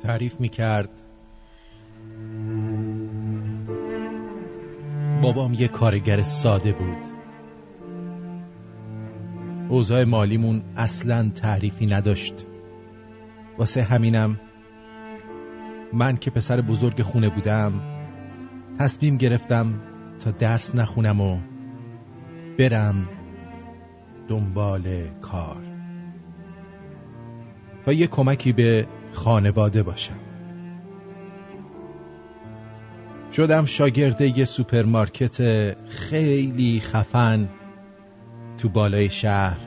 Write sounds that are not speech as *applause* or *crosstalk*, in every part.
تعریف می کرد بابام یه کارگر ساده بود. اوضاع مالیمون اصلا تعریفی نداشت. واسه همینم من که پسر بزرگ خونه بودم تصمیم گرفتم تا درس نخونم و برم دنبال کار. تا یه کمکی به خانواده باشم. شدم شاگرد یه سوپرمارکت خیلی خفن تو بالای شهر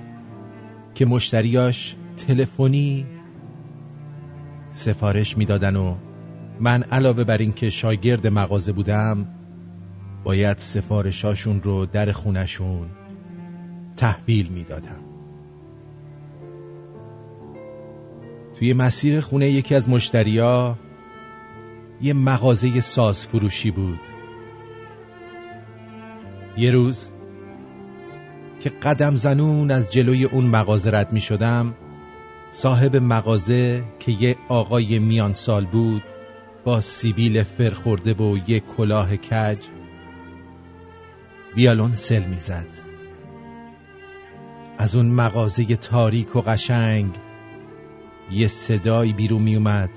که مشتریاش تلفنی سفارش می‌دادن و من علاوه بر اینکه شاگرد مغازه بودم باید سفارشاشون رو در خونشون تحویل می‌دادم. توی مسیر خونه یکی از مشتریا یه مغازه ساز فروشی بود. یه روز که قدم زنون از جلوی اون مغازه رد می شدم صاحب مغازه که یه آقای میان سال بود با سیبیل فرخورده و یه کلاه کج ویالون سل می‌زد. از اون مغازه تاریک و قشنگ یه صدایی بیرون می اومد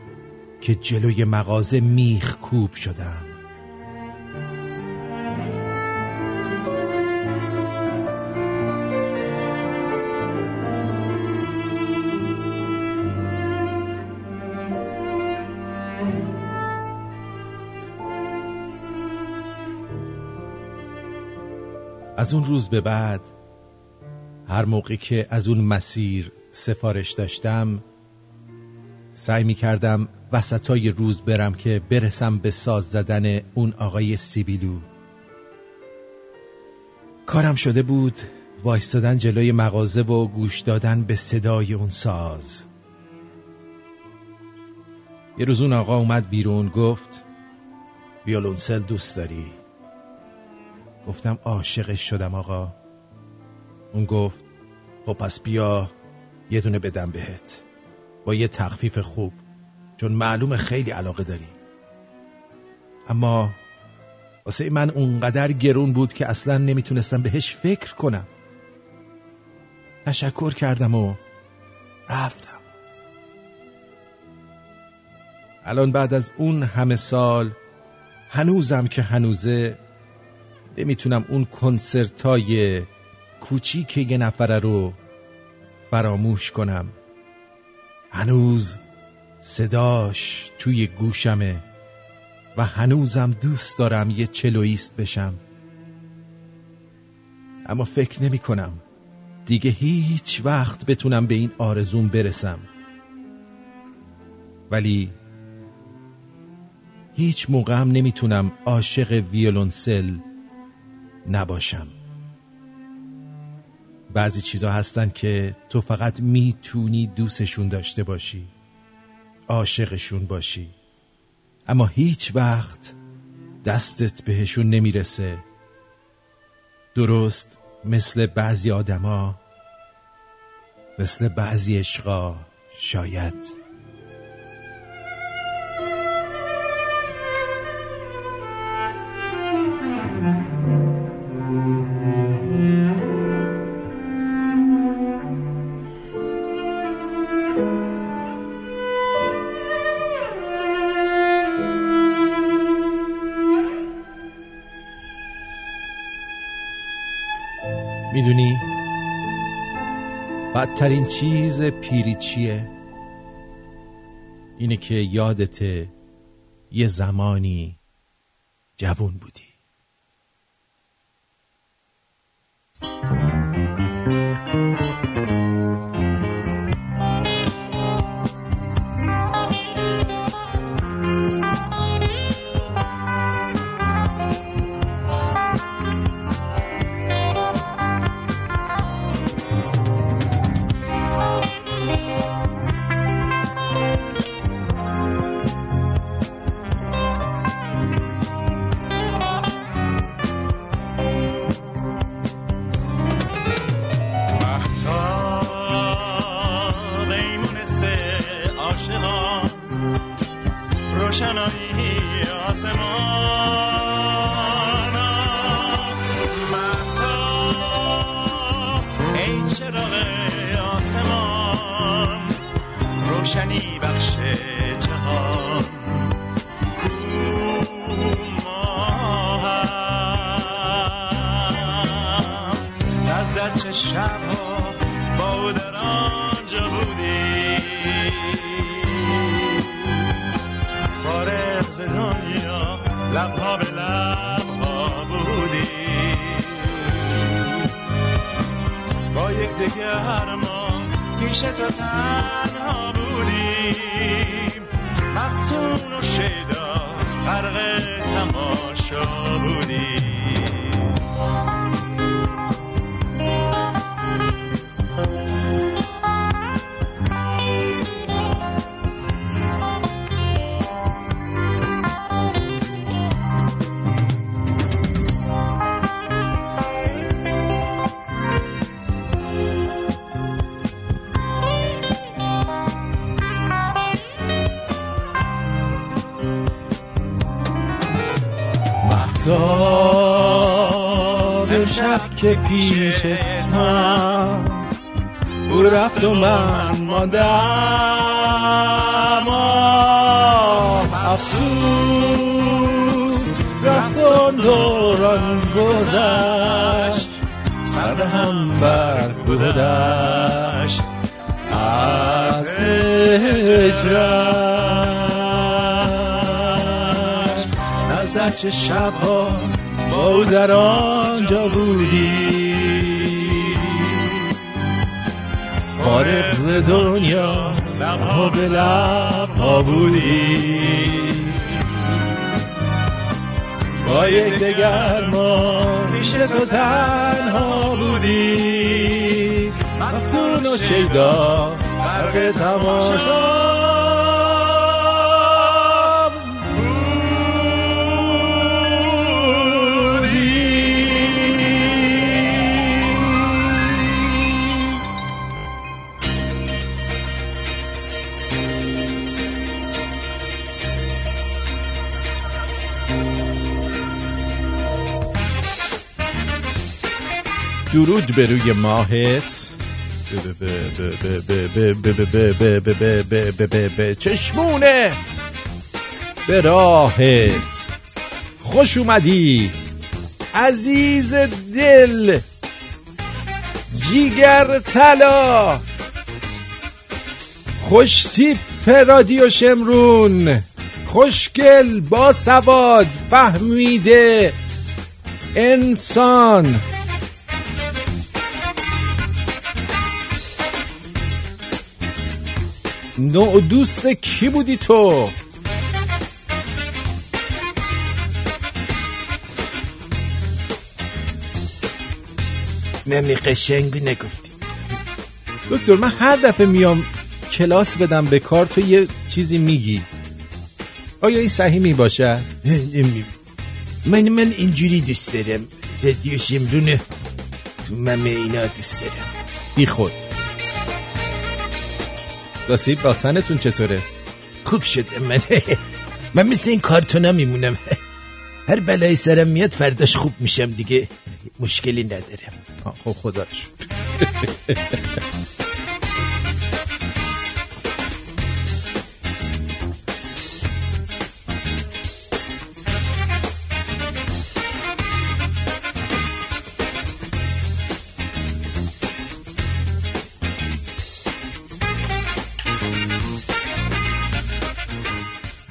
که جلوی مغازه میخ کوب شدم. از اون روز به بعد هر موقع که از اون مسیر سفارش داشتم سعی می کردم وسطای روز برم که برسم به ساز زدن اون آقای سیبیلو. کارم شده بود وایستادن جلوی مغازه و گوش دادن به صدای اون ساز. یه روز اون آقا اومد بیرون گفت ویولونسل دوست داری؟ گفتم عاشقش شدم آقا. اون گفت خب پس بیا یه دونه بدم بهت. با یه تخفیف خوب چون معلوم خیلی علاقه داری. اما واسه من اونقدر گرون بود که اصلا نمی‌تونستم بهش فکر کنم. تشکر کردم و رفتم. الان بعد از اون همه سال هنوزم که هنوزه نمی‌تونم اون کنسرتای کوچیک یه نفره رو فراموش کنم. هنوز صداش توی گوشمه و هنوزم دوست دارم یه چلویست بشم. اما فکر نمی کنم دیگه هیچ وقت بتونم به این آرزوم برسم. ولی هیچ موقع نمی‌تونم عاشق ویولونسل نباشم. بعضی چیزا هستن که تو فقط می‌تونی دوستشون داشته باشی عاشقشون باشی. اما هیچ وقت دستت بهشون نمی‌رسه. درست مثل بعضی آدما مثل بعضی عشقا شاید. بدترین چیز پیری چیه؟ اینه که یادت یه زمانی جوون بودی. که پیش تو او رفت و من ماندم افسوس رفت و دوران گذشت. سر هم بر گذشت از هجرش نزد شبها با او در آنجا بودی. فارغ ز دنیا لبها به لبها بودی. با یک دگر ما پیش تو تنها بودی. مفتون و شیدا برق تماشا. درود به روی ماهت چشمونه به راهت خوش اومدی عزیز دل جیگر طلا خوش تیپ رادیو شمرون خوشگل با سواد فهمیده انسان نوع دوست کی بودی تو؟ نمی قشنگی نگفتی. دکتر من هر دفعه میام کلاس بدم به کار تو یه چیزی میگی. آیا این صحیح می باشه؟ من من اینجوری دوست دارم. رادیو شمرونه تو ممه اینا دوست دارم. بی خود. راستی باسنتون چطوره؟ خوب شد من. من مثل این کارتونا میمونم. هر بلای سرم میاد فرداش خوب میشم دیگه. مشکلی ندارم. خب خدا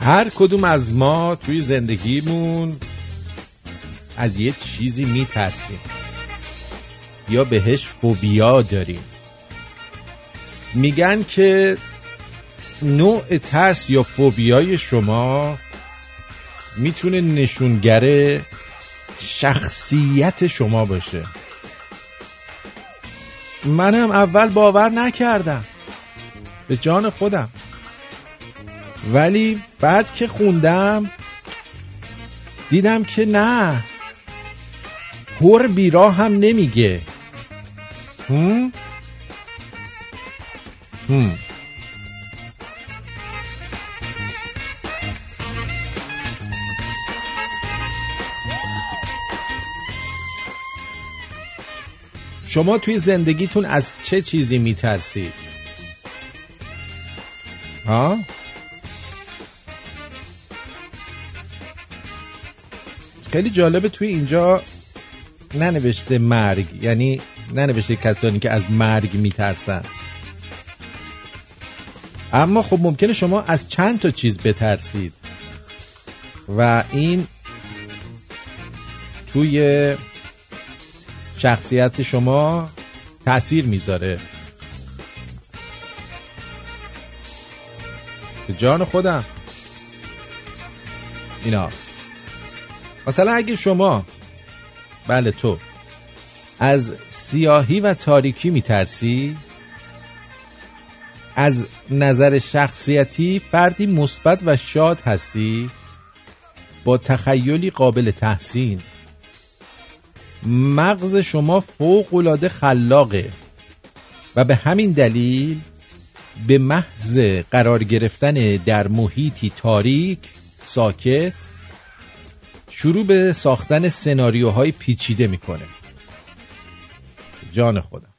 هر کدوم از ما توی زندگیمون از یه چیزی میترسیم. یا بهش فوبیا داریم. میگن که نوع ترس یا فوبیای شما می‌تونه نشونگر شخصیت شما باشه. منم اول باور نکردم. به جان خودم. ولی بعد که خوندم دیدم که نه هر بیرا هم نمیگه هم؟ هم. شما توی زندگیتون از چه چیزی میترسید؟ ها؟ خیلی جالبه توی اینجا ننوشته مرگ یعنی ننوشته کسانی که از مرگ میترسن. اما خب ممکنه شما از چند تا چیز بترسید. و این توی شخصیت شما تاثیر می‌ذاره. جان خودم. اینا. مثلا اگه شما بله تو از سیاهی و تاریکی میترسی از نظر شخصیتی فردی مثبت و شاد هستی با تخیلی قابل تحسین مغز شما فوق العاده خلاقه و به همین دلیل به محض قرار گرفتن در محیطی تاریک ساکت شروع به ساختن سناریوهای پیچیده می‌کنه. جان خودم.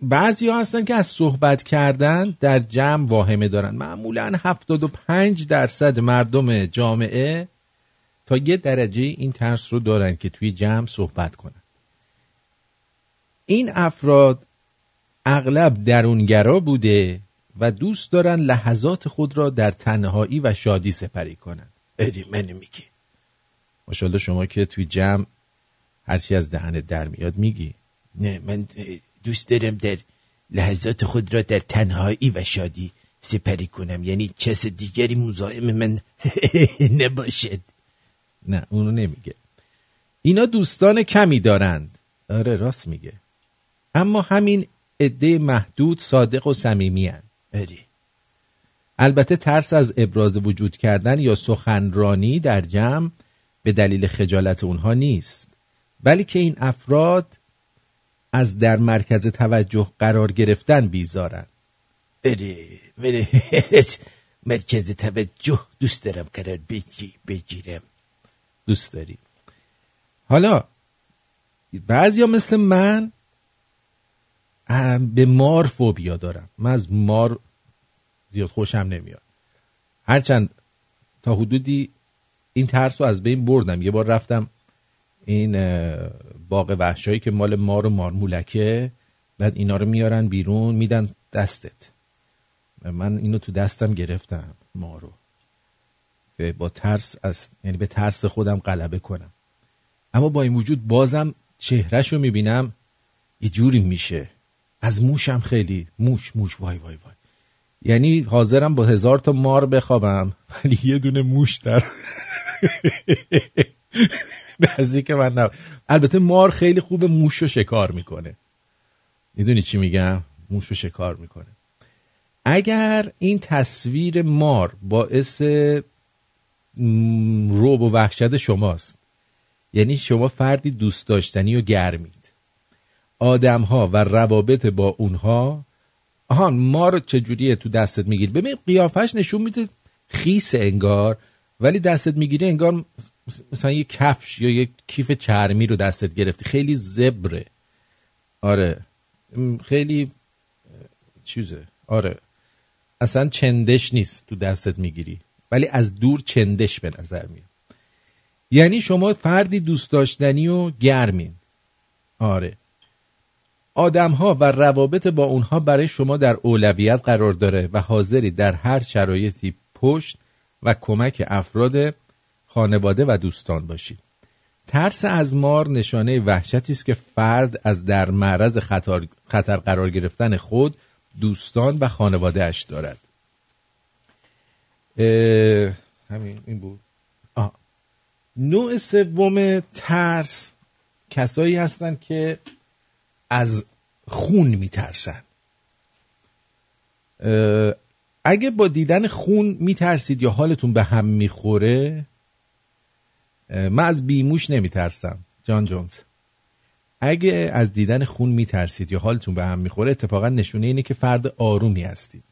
بعضی ها هستن که از صحبت کردن در جمع واهمه دارن. معمولا 75 درصد مردم جامعه تا یه درجه این ترس رو دارن که توی جمع صحبت کنن. این افراد اغلب درونگرا بوده و دوست دارن لحظات خود را در تنهایی و شادی سپری کنن. ادی منو میگی. ماشاءالله شما که توی جمع هرچی از دهنت در میاد میگی. نه من دوست دارم در لحظات خود را در تنهایی و شادی سپری کنم. یعنی کس دیگری مزاحم من *laughs* نباشد. نه اونو نمیگه. اینا دوستان کمی دارند. آره راست میگه. اما همین عده محدود صادق و صمیمی آره البته ترس از ابراز وجود کردن یا سخنرانی در جمع به دلیل خجالت اونها نیست. بلکه این افراد از در مرکز توجه قرار گرفتن بیزارن. اره *laughs* مرکز توجه دوست دارم قرار بگیرم. دوست داری. حالا بعضیا مثل من به مار فوبیا دارم. من از مار زیاد خوشم نمیاد. هرچند تا حدودی این ترس رو از بین بردم. یه بار رفتم این باغ وحشایی که مال مار و مارمولکه بعد اینا رو میارن بیرون میدن دستت. من اینو تو دستم گرفتم مارو. که با ترس از یعنی به ترس خودم غلبه کنم. اما با این وجود بازم چهرش رو می‌بینم یه جوری میشه. از موشم خیلی موش موش وای وای وای. یعنی حاضرم با هزار تا مار بخوابم ولی یه دونه موش در *laughs* که من نب... البته مار خیلی خوب موش رو شکار می‌کنه. می‌دونی چی میگم؟ موش رو شکار می‌کنه. اگر این تصویر مار باعث روب و وحشت شماست یعنی شما فردی دوست داشتنی و گرمید آدم ها و روابط با اونها. آهان مار چجوریه تو دستت می‌گیری؟ ببین قیافش نشون میده خیس انگار ولی دستت می‌گیری انگار مثلا یه کفش یا یه کیف چرمی رو دستت گرفتی. خیلی زبره. آره. خیلی چیزه. آره. اصلا چندش نیست تو دستت می‌گیری. ولی از دور چندش به نظر میاد. یعنی شما فردی دوست داشتنی و گرمین. آره. آدم ها و روابط با اونها برای شما در اولویت قرار داره و حاضری در هر شرایطی پشت و کمک افراد خانواده و دوستان باشید. ترس از مار نشانه وحشتی است که فرد از در معرض خطر, خطر قرار گرفتن خود دوستان و خانواده اش دارد همین این بود. آه. نوع سوم ترس کسایی هستند که از خون میترسن. اگه با دیدن خون میترسید یا حالتون به هم می‌خوره من از بیموش نمیترسم جان جونز. اگه از دیدن خون میترسید یا حالتون به هم می‌خوره اتفاقا نشونه اینه که فرد آرومی هستید.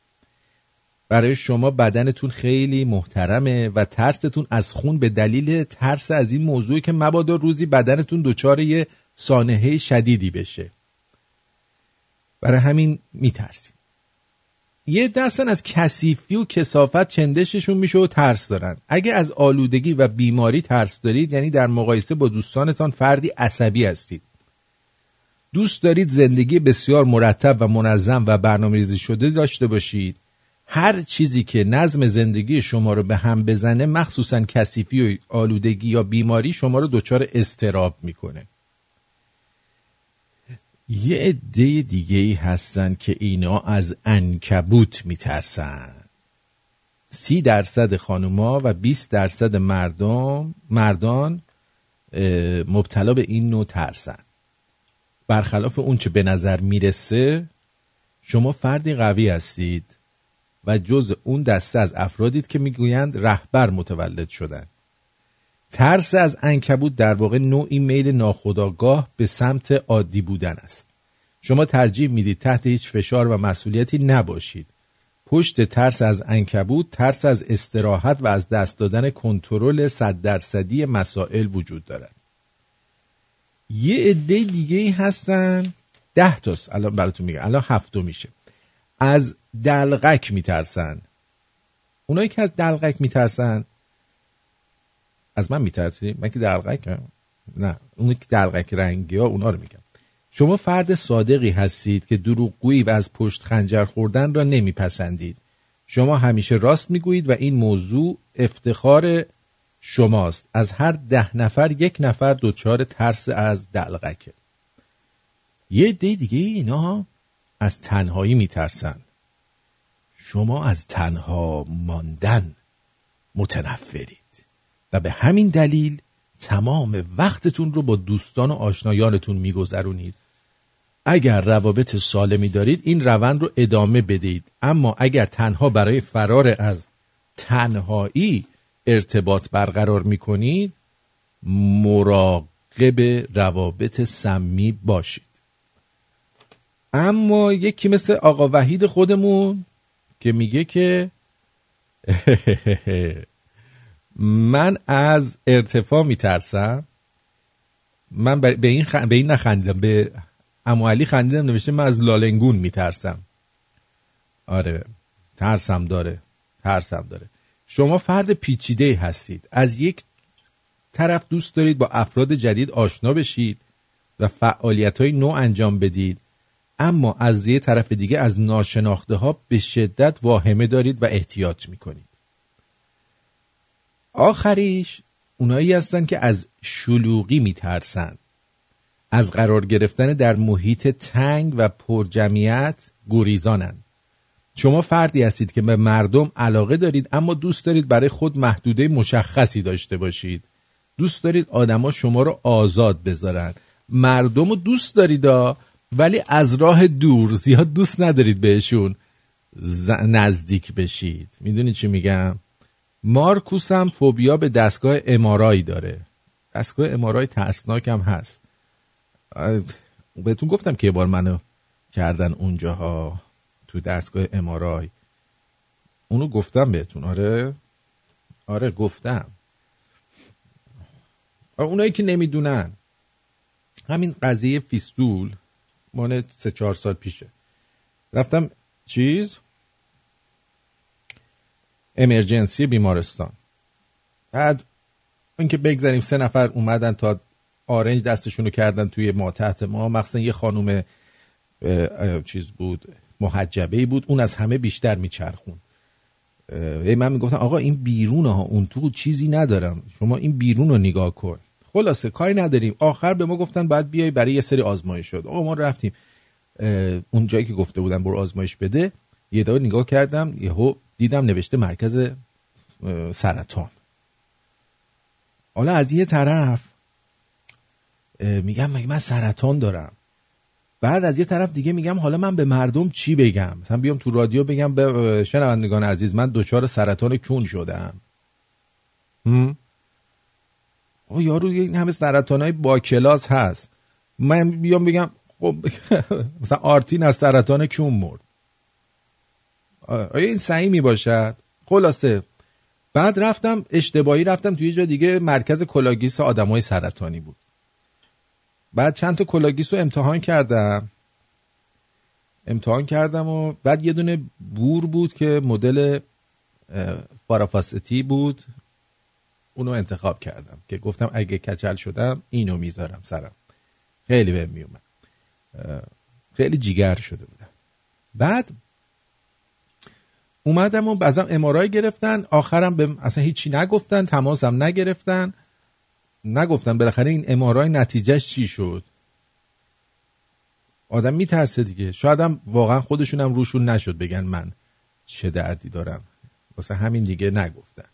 برای شما بدنتون خیلی محترمه و ترستون از خون به دلیل ترس از این موضوعی که مبادا روزی بدنتون دچار یه سانحه شدیدی بشه. برای همین میترسید یه دستن از کثیفی و کسافت چندششون میشه و ترس دارن. اگه از آلودگی و بیماری ترس دارید یعنی در مقایسه با دوستانتان فردی عصبی هستید. دوست دارید زندگی بسیار مرتب و منظم و برنامه ریزی شده داشته باشید. هر چیزی که نظم زندگی شما رو به هم بزنه مخصوصا کثیفی و آلودگی یا بیماری شما رو دچار استراب می‌کنه. یه عده دیگه ای هستن که اینا از انکبوت میترسن. سی درصد خانوما و 20 درصد مردم مردان مبتلا به این نوع ترسن. برخلاف اون چه به نظر می‌رسه شما فردی قوی هستید و جز اون دسته از افرادید که می‌گویند رهبر متولد شدن. ترس از انکبوت در واقع نوعی میل ناخودآگاه به سمت عادی بودن است. شما ترجیح می‌دید تحت هیچ فشار و مسئولیتی نباشید. پشت ترس از انکبوت ترس از استراحت و از دست دادن کنترل صد درصدی مسائل وجود دارد. یه عده دیگه هستن. ده تاست الان براتون میگم. الان هفتو میشه. از دلغک میترسن. اونایی که از دلغک میترسن از من میترسی؟ من که دلغک نه اونایی که دلغک رنگی ها اونا رو میگم. شما فرد صادقی هستید که دروغگویی و از پشت خنجر خوردن را نمیپسندید. شما همیشه راست می‌گویید و این موضوع افتخار شماست. از هر ده نفر یک نفر دچار ترس از دلغکه. یه دی دیگه اینا از تنهایی میترسن. شما از تنها ماندن متنفرید و به همین دلیل تمام وقتتون رو با دوستان و آشنایانتون میگذرونید. اگر روابط سالمی دارید این روند رو ادامه بدهید اما اگر تنها برای فرار از تنهایی ارتباط برقرار می‌کنید مراقب روابط سمی باشید. اما یکی مثل آقا وحید خودمون که میگه که *laughs* من از ارتفاع میترسم. من به این, خ... به این نخندیدم. به امو علی خندیدم نوشته من از لالنگون میترسم. آره ترسم داره ترسم داره. شما فرد پیچیده هستید. از یک طرف دوست دارید با افراد جدید آشنا بشید و فعالیت های نو انجام بدید. اما از یه طرف دیگه از ناشناخته ها به شدت واهمه دارید و احتیاط می‌کنید. آخریش اونایی هستن که از شلوغی میترسن. از قرار گرفتن در محیط تنگ و پرجمعیت گریزانن. شما فردی هستید که به مردم علاقه دارید اما دوست دارید برای خود محدوده مشخصی داشته باشید. دوست دارید آدما شما رو آزاد بذارن. مردم رو دوست دارید ولی از راه دور زیاد دوست ندارید بهشون. نزدیک بشید. می‌دونی چی میگم؟ مارکوس هم فوبیا به دستگاه امارایی داره. دستگاه امارای ترسناک هم هست. بهتون گفتم که یه بار منو کردن اونجاها تو دستگاه امارای. اونو گفتم بهتون آره؟ آره گفتم. اونایی که نمی‌دونن. همین قضیه فیستول مال سه چهار سال پیشه. رفتم چیز؟ امرجنسی بیمارستان. بعد اینکه بگذاریم سه نفر اومدن تا آرنج دستشونو کردن توی ما تحت ما مخصوصا یه خانوم چیز بود محجبه بود اون از همه بیشتر میچرخون. ای من می‌گفتم آقا این بیرون ها اون تو چیزی ندارم. شما این بیرون رو نگاه کن. خلاصه کاری نداریم. آخر به ما گفتن باید بیای برای یه سری آزمایش شد آقا ما رفتیم. اون جایی که گفته بودن برو آزمایش بده. یه دور نگاه کردم یهو دیدم نوشته مرکز سرطان. حالا از یه طرف میگم مگه من سرطان دارم؟ بعد از یه طرف دیگه میگم حالا من به مردم چی بگم؟ مثلا بیام تو رادیو بگم به شنوندگان عزیز من دچار سرطان کون شدم. او یارو این همه سرطان های با کلاس هست. من بیام بگم خب *laughs* مثلا آرتین از سرطان کون مرد. آیا این صحیح می باشد خلاصه بعد رفتم اشتباهی رفتم توی جا دیگه مرکز کلاه‌گیس آدمای سرطانی بود. بعد چند تا کلاه‌گیس رو امتحان کردم. امتحان کردم و بعد یه دونه بور بود که مدل پارافاستی بود. اونو انتخاب کردم که گفتم اگه کچل شدم اینو می‌ذارم سرم. خیلی بهم میومد خیلی جیگر شده بودم. بعد اومدم و بعضم امارای گرفتن آخرم به اصلا هیچی نگفتن تماسم نگرفتن. نگفتن بالاخره این امارای نتیجهش چی شد؟ آدم میترسه دیگه. شاید هم واقعا خودشونم روشون نشد بگن من چه دردی دارم. واسه همین دیگه نگفتن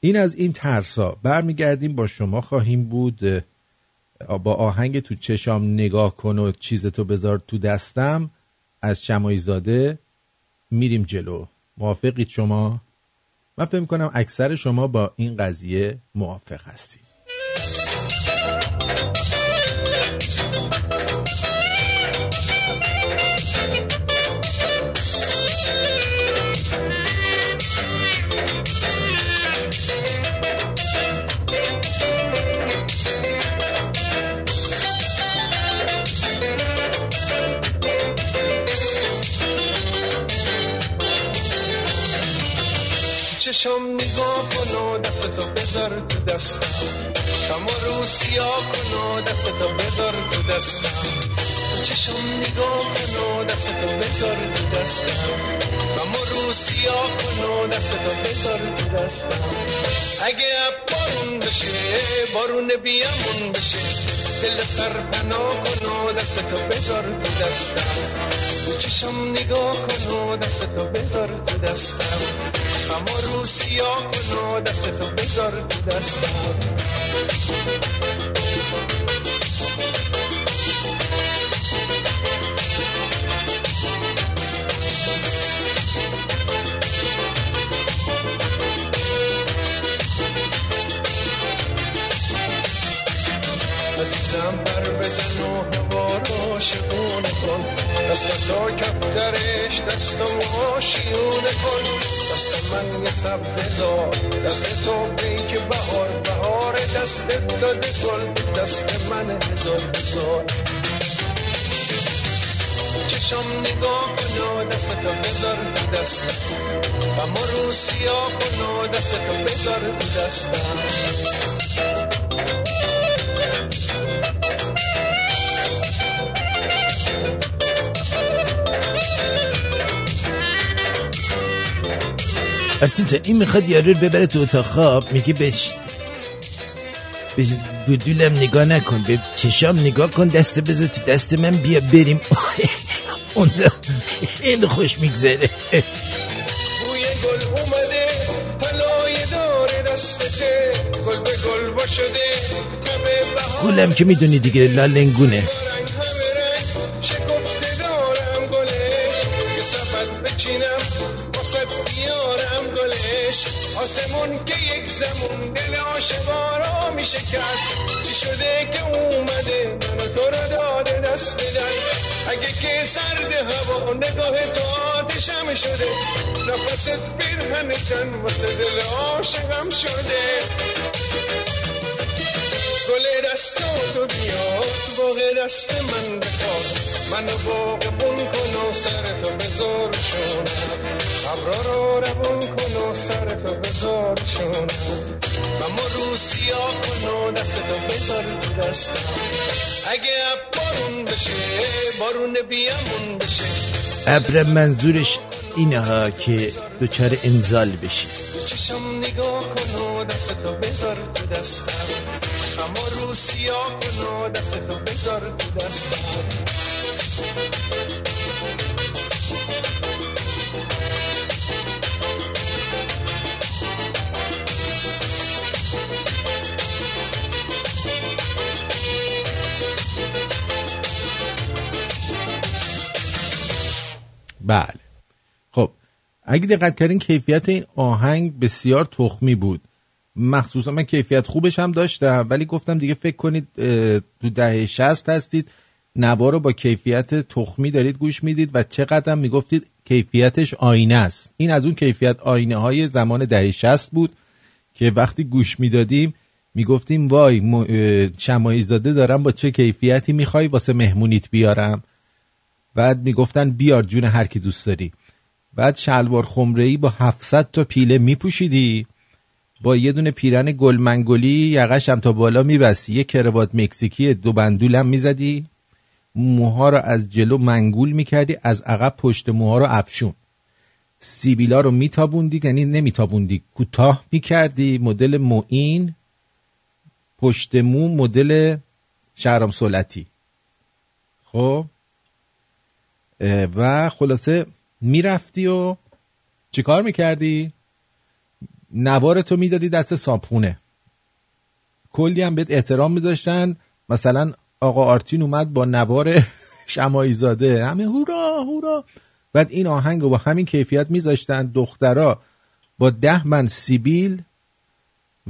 این از این ترسا برمیگردیم با شما خواهیم بود با آهنگ تو چشام نگاه کن و چیزتو بذار تو دستم. از شمایی زاده میریم جلو. موافقید شما؟ من فکر کنم اکثر شما با این قضیه موافق هستید. چشم نگاه کن و دستتو بذار تو دستم. اما رو سیاه کن و دستتو بذار تو دستم. چشم نگاه کن و دستتو بذار تو دستم. اما رو سیاه کن و دستتو بذار تو دستم. اگه بارون بشه بارون بیامون بشه. دل سر پناه کن و دستتو بذار تو دستم. چشم نگاه کن و دستتو بذار تو دستم. اما رو سیاه کن و دستتو بذار تو دستم. سبز دار دست تو پیک بهار بهار دست داده گل دست من هزار هزار. چشم نگاه کن و دست تو بذار تو دستم اما رو سیاه کن و دست تو بذار تو دستم. ارتین این می‌خواد یارو رو ببره تو اتاق. خواب میگه بش. به دودولم نگاه نکن. به چشام نگاه کن. دست بذار تو دست من. بیا بریم. *laughs* اونجا این خوش میگذره. بوی گل اومده. طلای داره دستته گل به گل با شده. تب بهار. گلم که می‌دونی دیگه لالنگونه. شده. نفست پیرهن تن واسه دل عاشقم شده. گل دستاتو بیار باغ دست من بخواد. منو باغبون کن و سرتو بذار شونم ابرا رو روون کن و سرتو بذار شونم اما رو سیاه کن و بذار تو دستم اگه بارون بشه بارون بیامون بشه. ابر منظورش اینه ها که دچار انزال بشی. چشم نگاه کن و دستتو بذار تو دستم. اما رو سیاه کن و دستتو بذار تو دستم. بله. اگه دقت کردین کیفیت این آهنگ بسیار تخمی بود. مخصوصا من کیفیت خوبش هم داشتم ولی گفتم دیگه فکر کنید تو دهه شست هستید نوار رو با کیفیت تخمی دارید گوش می‌دید و چقدر هم می‌گفتید کیفیتش آینه است. این از اون کیفیت آینه های زمان دهه شست بود که وقتی گوش می‌دادیم می‌گفتیم وای م... اه، شمایزاده دارم با چه کیفیتی می‌خوای واسه مهمونیت بیارم؟ بعد می‌گفتن بیار جون هر کی دوست داری. بعد شلوار خمره با 700 تا پیله میپوشیدی. با یه دونه پیرن گل منگلی یقش هم تا بالا میبستی. یه کروات مکزیکی دو بندول هم می‌زدی. موها رو از جلو منگول می‌کردی از عقب پشت موها رو افشون. سیبیلا رو میتابوندی یعنی نمیتابوندی کوتاه می‌کردی. مدل معین. پشت مو مدل شهرام سلطی خب؟ و خلاصه می‌رفتی و چیکار می‌کردی؟ نوارتو می‌دادی دست صابخونه کلی هم بهت احترام میذاشتن. مثلا آقا آرتین اومد با نوار *laughs* شمایی زاده همه هورا هورا. بعد این آهنگ با همین کیفیت میذاشتن. دخترا با ده من سیبیل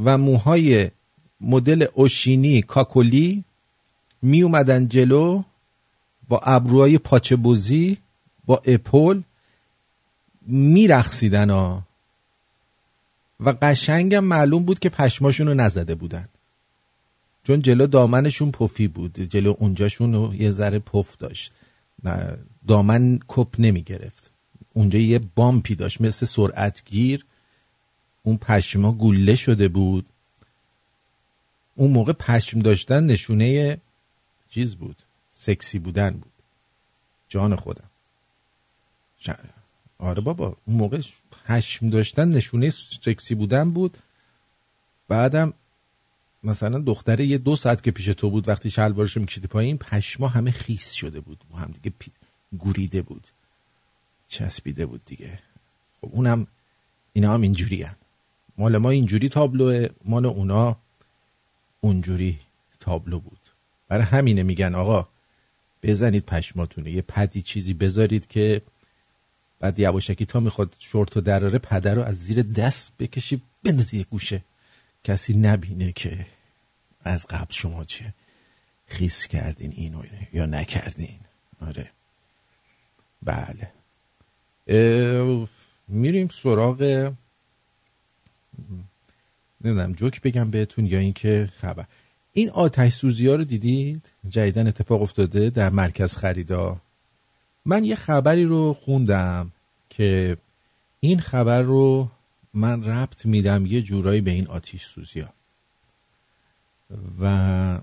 و موهای مدل اوشینی کاکولی می اومدن جلو با ابروهای پاچه بوزی با اپل میرخصیدن ها. و قشنگم معلوم بود که پشماشون رو نزده بودن. چون جلو دامنشون پفی بود. جلو اونجاشون رو یه ذره پف داشت. دامن کپ نمی گرفت اونجا یه بامپی داشت مثل سرعتگیر. اون پشما گوله شده بود. اون موقع پشم داشتن نشونه چیز بود سکسی بودن بود. جان خودم. آره بابا اون موقع پشم داشتن نشونه سکسی بودن بود. بعدم مثلا دختره یه دو ساعت که پیش تو بود وقتی شلوارش رو میکشیدی پایین پشما همه خیس شده بود. با هم دیگه پی... گوریده بود. چسبیده بود دیگه. خب اونم اینا هم اینجوری هم. مال ما اینجوری تابلوه مال اونا اونجوری تابلو بود. برای همینه میگن آقا بزنید پشماتونه یه پدی چیزی بذارید که بعد یواشکی تا می‌خواد شورت و دراره پدر رو از زیر دست بکشی بندازی یه گوشه. کسی نبینه که از قبل شما چه خیس کردین اینو یا نکردین. آره. بله. میریم سراغ نمی‌دونم جوک بگم بهتون یا اینکه خبر. این آتش سوزی ها رو دیدید؟ جدیدن اتفاق افتاده در مرکز خریدا. من یه خبری رو خوندم که این خبر رو من ربط میدم یه جورایی به این آتیش سوزی ها. و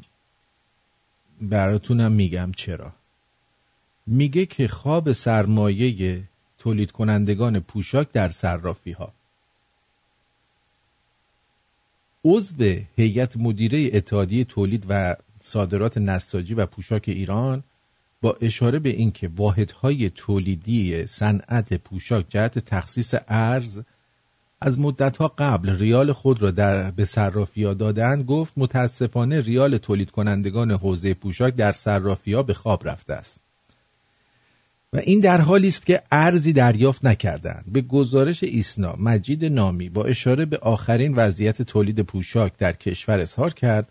براتونم میگم چرا. میگه که خواب سرمایه تولید کنندگان پوشاک در صرافی ها. عضو هیئت مدیره اتحادیه تولید و صادرات نساجی و پوشاک ایران با اشاره به اینکه واحدهای تولیدی صنعت پوشاک جهت تخصیص ارز از مدتها قبل ریال خود را در به صرافی‌ها دادند گفت متاسفانه ریال تولید کنندگان حوزه پوشاک در صرافی‌ها به خواب رفته است. و این در حالی است که ارزی دریافت نکردند. به گزارش ایسنا مجید نامی با اشاره به آخرین وضعیت تولید پوشاک در کشور اظهار کرد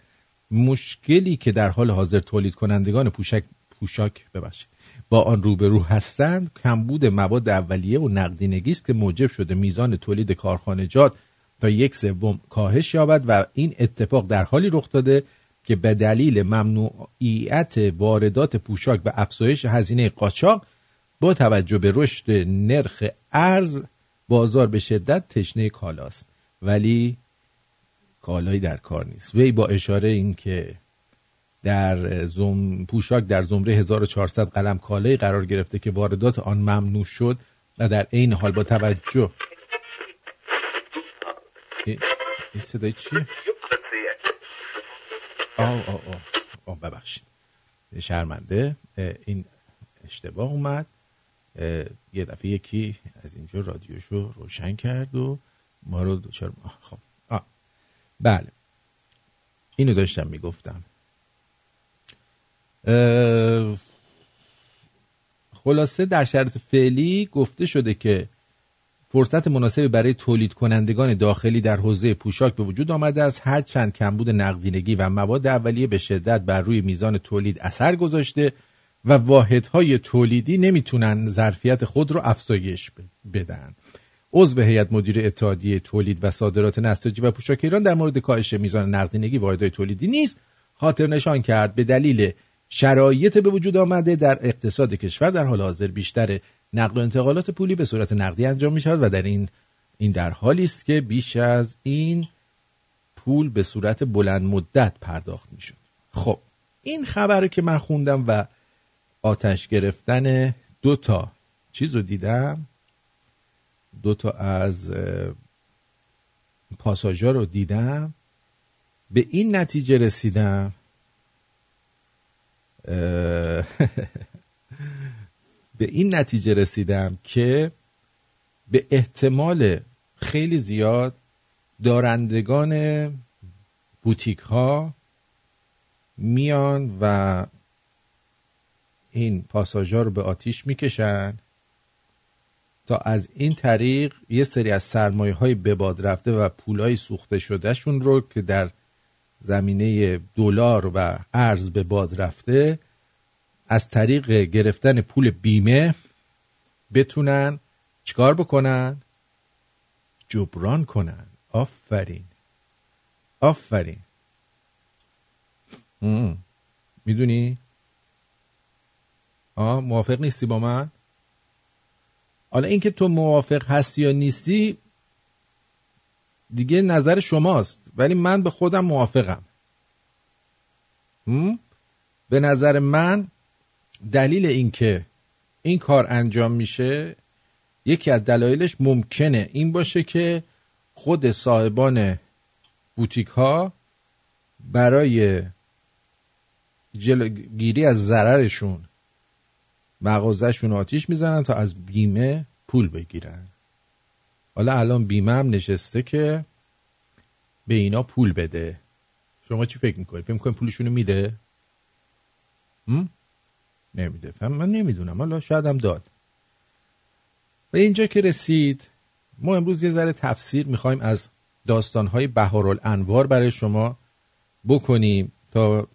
مشکلی که در حال حاضر تولید کنندگان پوشک پوشاک ببخشید. با آن روبرو هستند کمبود مواد اولیه و نقدینگی است که موجب شده میزان تولید کارخانجات تا یک سوم کاهش یابد و این اتفاق در حالی رخ داده که به دلیل ممنوعیت واردات پوشاک و افزایش هزینه قاچاق با توجه به رشد نرخ ارز بازار به شدت تشنه کالاست. ولی کالایی در کار نیست. وی با اشاره این که در زم... پوشاک در زمره 1400 قلم کالایی قرار گرفته که واردات آن ممنوع شد و در عین حال با توجه ای- این صدای چیه؟ آه آه آه آه ببخشید. شرمنده. این اشتباه اومد. یه دفعه یکی از اینجا رادیوشو روشن کرد و ما رو دوچار خب. آه. بله. اینو داشتم می‌گفتم. خلاصه در شرط فعلی گفته شده که فرصت مناسبی برای تولید کنندگان داخلی در حوزه پوشاک به وجود آمده است. هر چند کمبود نقدینگی و مواد اولیه به شدت بر روی میزان تولید اثر گذاشته و واحدهای تولیدی نمی‌تونن ظرفیت خود رو افزایش بدن. عضو هیئت مدیره اتحادیه تولید و صادرات نساجی و پوشاک ایران در مورد کاهش میزان نقدینگی واحدهای تولیدی نیز خاطر نشان کرد. به دلیل شرایط به وجود آمده در اقتصاد کشور در حال حاضر بیشتر نقل و انتقالات پولی به صورت نقدی انجام می شود و در این این در حالی است که بیش از این پول به صورت بلند مدت پرداخت می شد خب این خبر رو که من خوندم و آتش گرفتن دو تا چیز رو دیدم دو تا از پاساژا رو دیدم به این نتیجه رسیدم *laughs* به این نتیجه رسیدم که به احتمال خیلی زیاد دارندگان بوتیک ها میان و این پاساژها رو به آتیش می‌کشن تا از این طریق یه سری از سرمایه های به باد رفته و پول های سوخته شدهشون رو که در زمینه دلار و ارز به باد رفته از طریق گرفتن پول بیمه بتونن چیکار بکنن؟ جبران کنن. آفرین. آفرین. می‌دونی؟ آه موافق نیستی با من؟ حالا اینکه تو موافق هستی یا نیستی دیگه نظر شماست. ولی من به خودم موافقم؟ به نظر من دلیل اینکه این کار انجام میشه یکی از دلایلش ممکنه این باشه که خود صاحبان بوتیک ها برای جلوگیری از ضررشون مغازهشون آتیش می‌زنن تا از بیمه پول بگیرن. حالا الان بیمه هم نشسته که به اینا پول بده شما چی فکر می‌کنید؟ فکر می‌کنید پولشونو میده؟ نمیده فهم من نمی‌دونم حالا شاید هم داد و اینجا که رسید ما امروز یه ذره تفسیر می‌خوایم از داستانهای بهارالانوار برای شما بکنیم تا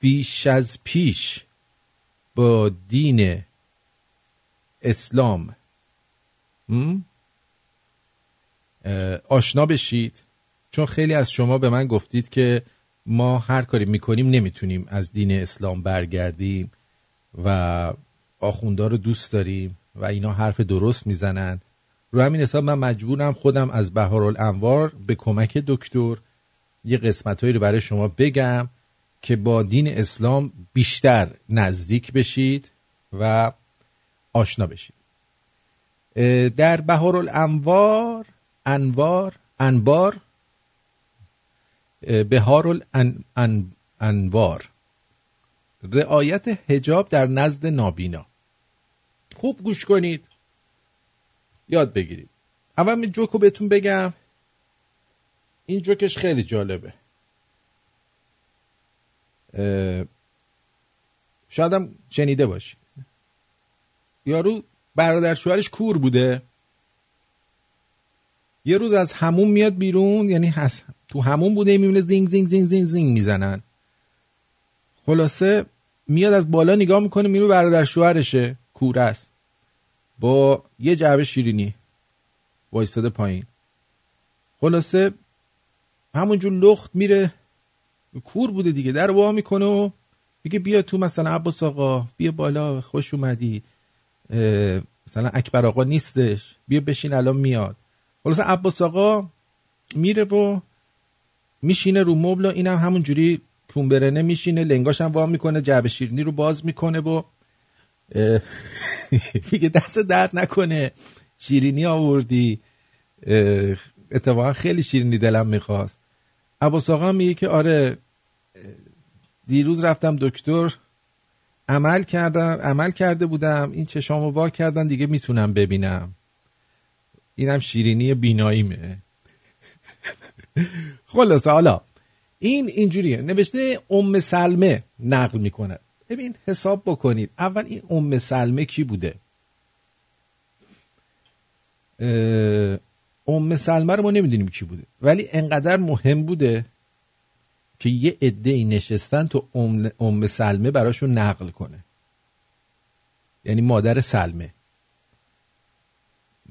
بیش از پیش با دین اسلام م? آشنا بشید. چون خیلی از شما به من گفتید که ما هر کاری می‌کنیم نمی‌تونیم از دین اسلام برگردیم و آخوندا رو دوست داریم و اینا حرف درست می‌زنن. رو همین حساب من مجبورم خودم از بهارالانوار به کمک دکتر یه قسمت رو برای شما بگم که با دین اسلام بیشتر نزدیک بشید و آشنا بشید. در بهارالانوار انوار انبار اه، بهارالانوار رعایت حجاب در نزد نابینا. خوب گوش کنید. یاد بگیرید. اول می جوکو بهتون بگم. این جوکش خیلی جالبه. شاید هم شنیده باشید. یارو برادر شوهرش کور بوده. یه روز از همون میاد بیرون یعنی هست. تو همون بوده می‌بینه زینگ زینگ زینگ زینگ زینگ می‌زنن. خلاصه میاد از بالا نگاه می‌کنه می‌بینه برادر شوهرشه کور است با یه جعبه شیرینی وایستاده پایین. خلاصه همونجور لخت میره. کور بوده دیگه در وا می‌کنه و میگه بیا تو مثلا عباس آقا بیا بالا خوش اومدی. مثلا اکبر آقا نیستش. بیا بشین الان میاد. خلاصه عباس آقا میره و میشینه رو مبل و اینم همون جوری کونبرنه میشینه لنگاش هم وا می‌کنه جعبه شیرینی رو باز می‌کنه و *laughs* میگه دست درد نکنه شیرینی آوردی اتفاقا خیلی شیرینی دلم می‌خواست. عباس آقا میگه که آره دیروز رفتم دکتر عمل کردم عمل کرده بودم این چشامو وا کردن دیگه می‌تونم ببینم. اینم شیرینی بیناییمه. خلاصه حالا این اینجوریه. نوشته ام سلمه نقل می‌کنه. ببین حساب بکنید. اول این ام سلمه کی بوده؟ ام سلمه رو ما نمی‌دونیم کی بوده. ولی انقدر مهم بوده که یه عده نشستن تو ام, ام سلمه براشون نقل کنه. یعنی مادر سلمه.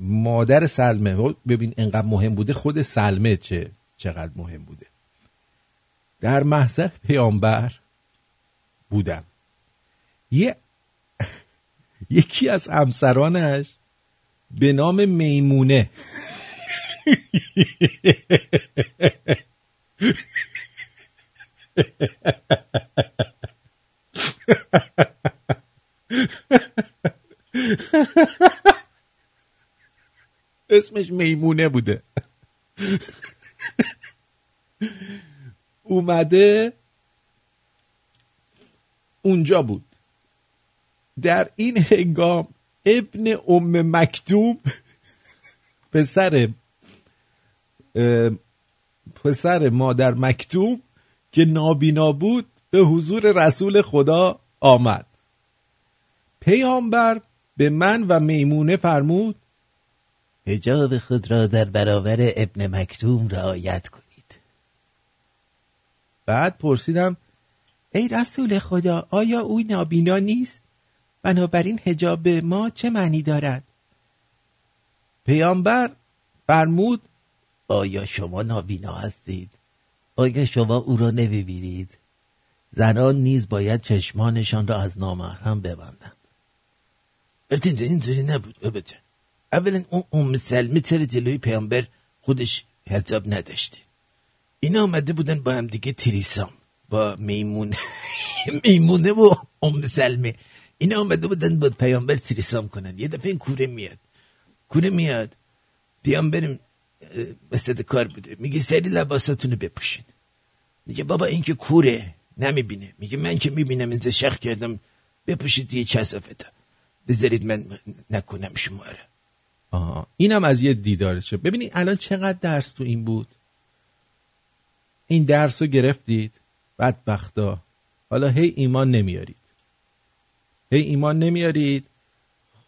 مادر سلمه. ببین انقدر مهم بوده خود سلمه چه چقدر مهم بوده. در محضر پیامبر بودم. یه *laughs* یکی از همسرانش به نام میمونه. *laughs* اسمش میمونه بوده. اومده اونجا بود. در این هنگام ابن ام مکتوم پسر پسر مادر مکتوم که نابینا بود به حضور رسول خدا آمد. پیامبر به من و میمونه فرمود هجاب خود را در برابر ابن مکتوم رعایت کنید. بعد پرسیدم ای رسول خدا آیا او نابینا نیست؟ بنابراین هجاب ما چه معنی دارد؟ پیامبر فرمود آیا شما نابینا هستید؟ آیا شما او را نمی‌بینید؟ زنان نیز باید چشمانشان را از نامحرم ببندند. البته اینطوری نبود بابا اولا اون ام سلمه چرا جلوی پیامبر خودش حجاب نداشته. اینا آمده بودن با هم دیگه تریسام با میمون. *laughs* میمونه و ام سلمه اینا آمده بودن با پیامبر تریسام کنن. یه دفعه این کوره میاد. کوره میاد. پیامبر مثل کار بوده. میگه سری لباساتونو بپوشین. میگه بابا این که کوره نمی‌بینه. میگه من که می‌بینم اینجا شخ کردم بپوشید یه چسافتا. بذارید من نکنم شما را آها. اینم از یه دیدارشه ببینید الان چقدر درس تو این بود. این درس رو گرفتید؟ بدبختا. حالا هی ایمان نمیارید. هی ایمان نمیارید.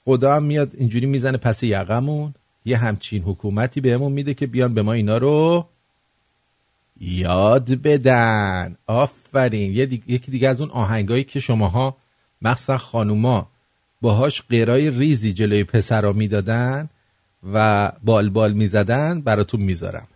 خدا هم میاد اینجوری می‌زنه پس یقمون. یه همچین حکومتی بهمون میده که بیان به ما اینا رو یاد بدن. آفرین. یه یکی دیگه از اون آهنگایی که شماها مخصوصا خانوما باهاش قیرای ریزی جلوی پسرا می‌دادن. و بال بال می‌زدن براتون می‌ذارم.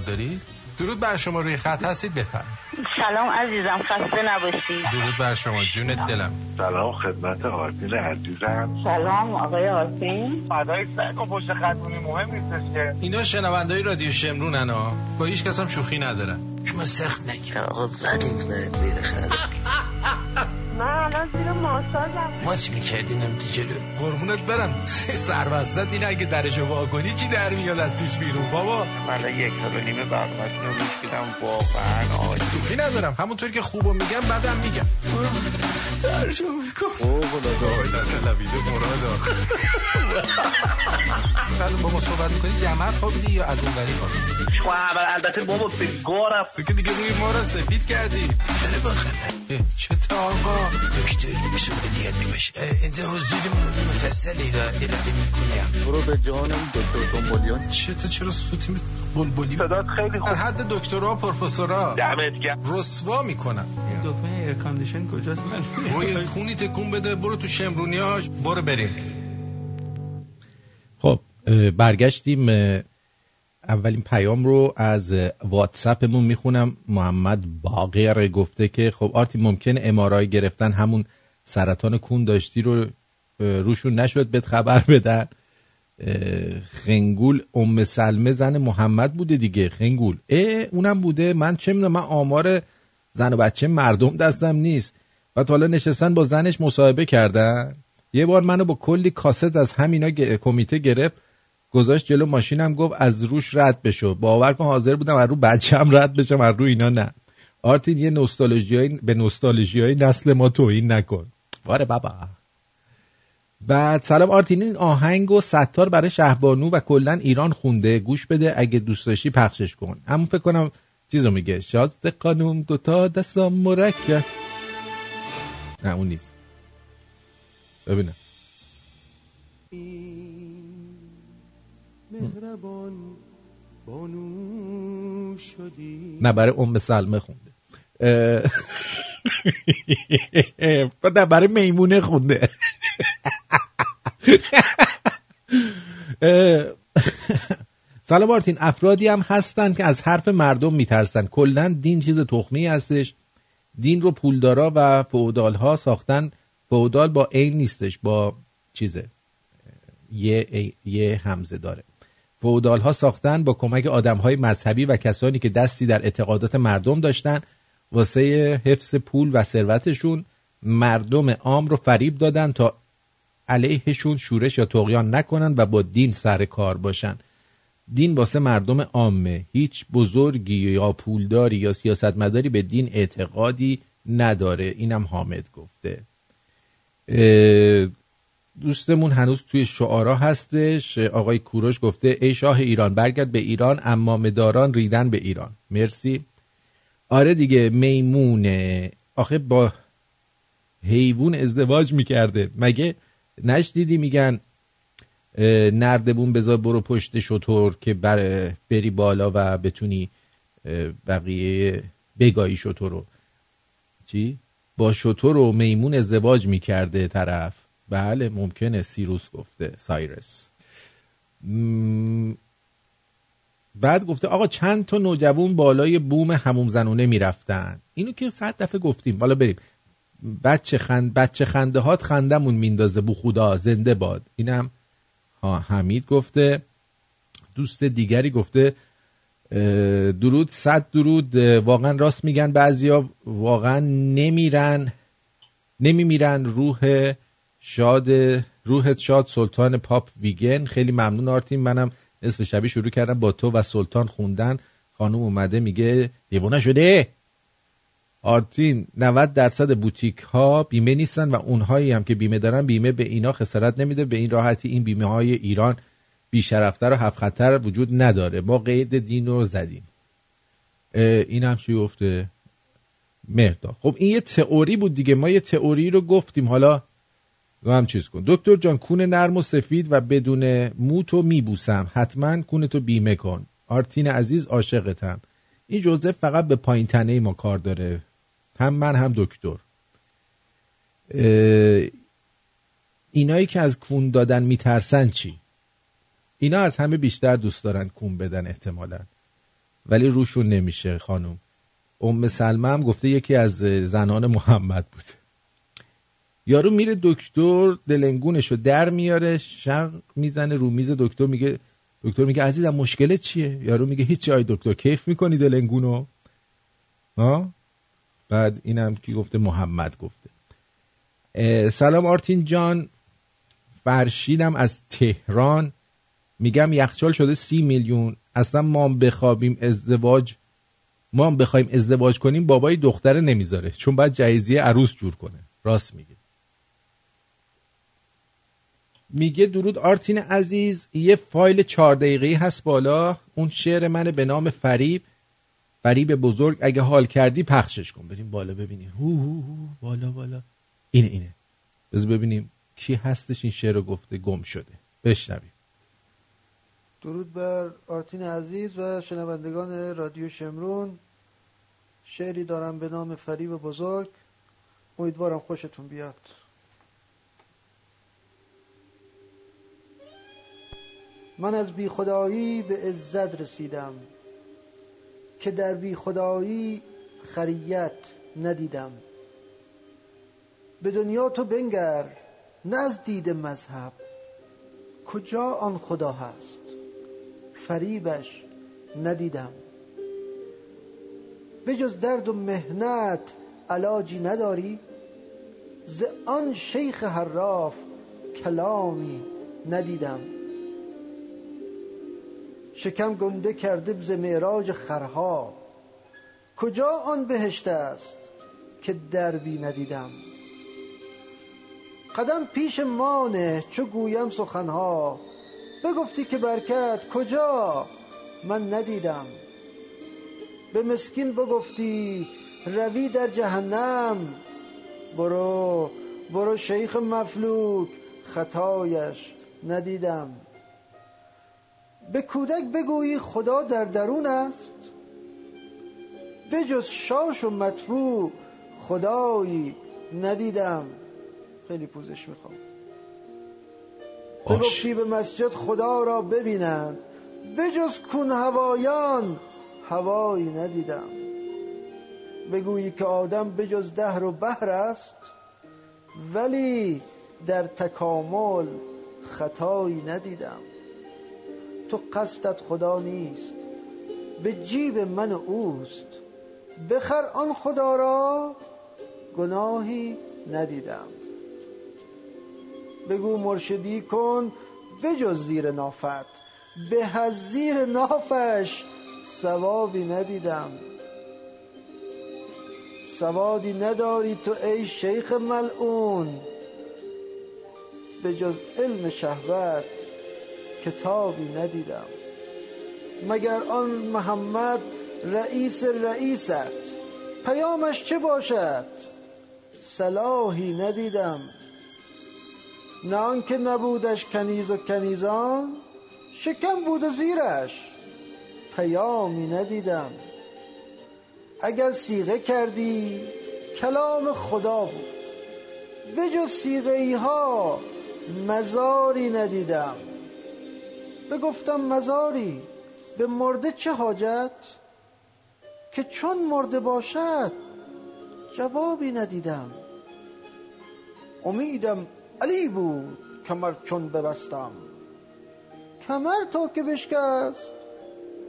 کار داری؟ درود بر شما روی خط هستید بفرم سلام عزیزم خسته نباشی. درود بر شما جونت دلم. سلام خدمت آرتین عزیزم. سلام آقای آرتین. فدای سگ و پشت خطونی مهم نیستش که. اینا شنونده های رادیو شمرونن ها با هیچ کس هم شوخی ندارن. شما سخت نکن آقا بهت میرخه ماساژم ما چی می‌کردیم؟ نمیدی جلو قربونت برم. *laughs* سربستت این اگه درشو وا کنی چی در میاد از توش بیرون بابا؟ من یک سال و نیمه برنامه‌تون رو گوش واقعا عالی. شوخی ندارم. همونطور که خوبو میگم بعدم میگم. ترجمه کن تلویده مرادا بعد با ما صحبت می‌کنی جمعت خوابیدی یا از اون وری خوابیدی البته بابا به گارم تو که دیگه روی ما رو سفید کردی خبر اه، چه تا آقا دکتر میشه بلیت باشه انت حضور مفصلی را ارائه می‌کنم برو به جانم دکتر دنبالیان چه تا چرا مثل بلبلی صدات خیلی خوب. حد دکترا و پروفسورا دمت گرم. رسوا می‌کنن دکمه air condition کجاست؟ من *laughs* روی کونی تکون بده برو تو شمرونیاش برو بریم. خب برگشتیم. اولین پیام رو از اه، واتساپمون می‌خونم. محمد باقر گفته که خب آرتی ممکن امارای گرفتن همون سرطان کون داشتی رو روشون نشد بهت خبر بدن. خنگول ام سلمه زن محمد بوده دیگه. خنگول. اه اونم بوده. من چه می‌دونم من آمار زن و بچه مردم دستم نیست. و حالا نشستن با زنش مصاحبه کردن. یه بار منو با کلی کاست از همینا گ- کمیته گرفت. گذاشت جلو ماشینم گفت از روش رد بشو. باور کن حاضر بودم از رو بچم رد بشم از رو اینا نه. آرتین یه نوستالژی به نوستالژی های نسل ما توهین نکن. واره بابا. بعد سلام آرتین این آهنگ و ستار برای شهبانو و کلا ایران خونده. گوش بده اگه دوست داشتی پخشش کن. همون فکر کنم چیزو میگه؟ شازده قانون دوتا دستام مرکب نه اون نیست. ببینم. نه برای ام سلمه خونده. نه برای میمونه خونده. اه، سلام آرتین. افرادی هم هستن که از حرف مردم میترسن. کلا دین چیز تخمی هستش. دین رو پولدارا و فودال ها ساختن. فودال با عین نیستش با چیزه. یه, یه همزه داره. فودال ها ساختن با کمک آدم های مذهبی و کسانی که دستی در اعتقادات مردم داشتن. واسه حفظ پول و ثروتشون مردم عام رو فریب دادن تا علیهشون شورش یا تقیان نکنن و با دین سر کار باشن. دین واسه مردم عامه. هیچ بزرگی یا پولداری یا سیاستمداری به دین اعتقادی نداره. اینم حامد گفته. دوستمون هنوز توی شعارا هستش. آقای کوروش گفته ای شاه ایران برگرد به ایران اما مداران ریدن به ایران. مرسی. آره دیگه میمونه. آخه با حیوان ازدواج می‌کرده. مگه نشدیدی میگن نردبون بذار برو پشت شطور که بر بری بالا و بتونی بقیه بگایی شطور رو. چی؟ با شطور و میمون ازدواج می‌کرده طرف. بله ممکنه سیروس گفته سایرس. بعد گفته آقا چند تا نوجوان بالای بوم هموم زنونه می‌رفتن. اینو که صد دفعه گفتیم. حالا بریم. بچه خند بچه خنده هات خندمون میندازه بو خدا زنده باد. اینم حمید گفته دوست دیگری گفته درود صد درود واقعا راست میگن بعضیا واقعا نمیرن نمیمیرن روح شاد روحت شاد سلطان پاپ ویگن. خیلی ممنون آرتین منم نصف شبی شروع کردم با تو و سلطان خوندن. خانم اومده میگه دیوونه شده آرتین 90 درصد بوتیک ها بیمه نیستن و اونهایی هم که بیمه دارن بیمه به اینا خسارت نمیده. به این راحتی این بیمه های ایران بیشرفتر و هفت خطر وجود نداره. ما قید دین رو زدیم. این هم چی گفته؟ مهدا خب این یه تئوری بود دیگه. ما یه تئوری رو گفتیم. حالا رو هم چیز کن. دکتر جان کون نرم و سفید و بدون موتو میبوسم. حتما کونتو بیمه کن. آرتین عزیز عاشقتم. این جزء فقط به پایین تنه ما کار داره. هم من هم دکتر. اینایی که از کون دادن میترسن چی؟ اینا از همه بیشتر دوست دارن کون بدن احتمالا. ولی روشون نمیشه خانم. ام سلمه هم گفته یکی از زنان محمد بود. یارو میره دکتر دلنگونشو در میاره شق می‌زنه رو میز دکتر میگه دکتر میگه عزیزم مشکلت چیه؟ یارو میگه هیچی آی دکتر کیف می‌کنی دلنگونو؟ ها؟ بعد اینم کی گفته محمد گفته. سلام آرتین جان. فرشیدم از تهران. میگم یخچال شده سی میلیون. اصلا ما هم بخوابیم ازدواج. ما هم بخوایم ازدواج کنیم بابای دختره نمی‌ذاره. چون باید جهیزیه عروس جور کنه. راست میگه. میگه درود آرتین عزیز. یه فایل چهار دقیقه‌ای هست بالا. اون شعر منه به نام فریب. فریب بزرگ اگه حال کردی پخشش کن. بریم بالا ببینیم. هو هو هو. بالا بالا. اینه اینه. بذار ببینیم کی هستش این شعر رو گفته گم شده. بشنویم. درود بر آرتین عزیز و شنوندگان رادیو شمرون. شعری دارم به نام فریب بزرگ. امیدوارم خوشتون بیاد. من از بی خدایی به عزت رسیدم. که در بی خدایی خریت ندیدم. به دنیا تو بنگر نه دید مذهب. کجا آن خدا هست؟ فریبش ندیدم. به جز درد و مهنت علاجی نداری؟ ز آن شیخ حراف کلامی ندیدم. شکم گنده کرده ز معراج خرها. کجا آن بهشت است که دربی ندیدم؟ قدم پیش مانه چو گویم سخنها. بگفتی که برکت کجا؟ من ندیدم. به مسکین بگفتی روی در جهنم. برو برو شیخ مفلوک خطایش ندیدم. به کودک بگویی خدا در درون است. بجز شاش و مدفوع خدایی ندیدم. خیلی پوزش می‌خوام. بگفتی به مسجد خدا را ببینند بجز کون هوایان هوایی ندیدم. بگویی که آدم بجز دهر و بحر است ولی در تکامل خطایی ندیدم. تو قصدت خدا نیست. به جیب من اوست. بخر آن خدا را گناهی ندیدم. بگو مرشدی کن بجز زیر نافت. به از زیر نافش ثوابی ندیدم. سوادی نداری تو ای شیخ ملعون. به جز علم شهوت کتابی ندیدم. مگر آن محمد رئیس رئیست؟ پیامش چه باشد؟ صلاحی ندیدم. نه آنکه نبودش کنیز و کنیزان شکم بود و زیرش. پیامی ندیدم. اگر سیغه کردی کلام خدا بود. به جز سیغه ها مزاری ندیدم. بگفتم مزاری به مرده چه حاجت؟ که چون مرده باشد جوابی ندیدم. امیدم علی بود کمر چون ببستم. کمر تا که بشکست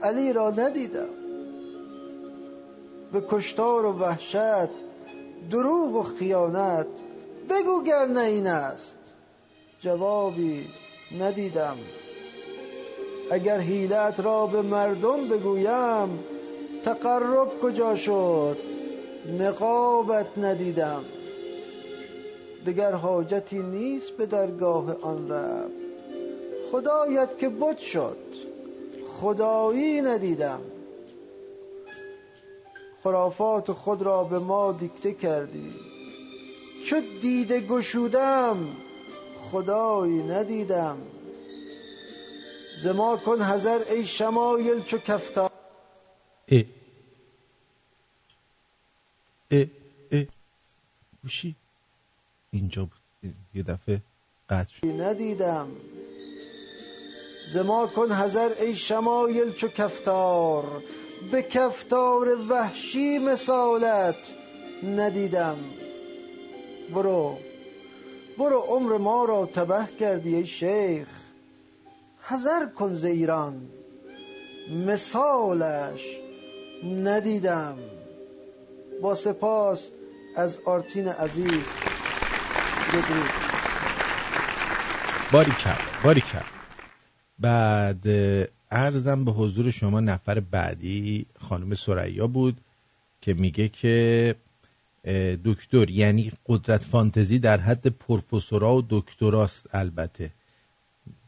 علی را ندیدم. به کشتار و وحشت دروغ و خیانت بگو گر نه این است. جوابی ندیدم. اگر حیلت را به مردم بگویم تقرب کجا شد؟ نقابت ندیدم. دگر حاجتی نیست به درگاه آن رب. خدایت که بد شد خدایی ندیدم. خرافات خود را به ما دیکته کردی. چو دیده گشودم خدایی ندیدم. زما کن حذر ای شمایل چو کفتار. اه اه اه گوشی. اینجا بود. یه دفعه قطع ندیدم. زما کن حذر ای شمایل چو کفتار. به کفتار وحشی مثالت ندیدم. برو. برو عمر ما را تبه کردی ای شیخ. حذر کن ز ایران. مثالش ندیدم. با سپاس از آرتین عزیز. بدرود. باری کرد باری کرد. بعد اه، عرضم به حضور شما نفر بعدی خانم سریا بود که میگه که دکتر یعنی قدرت فانتزی در حد پروفسورا و دکتراست البته.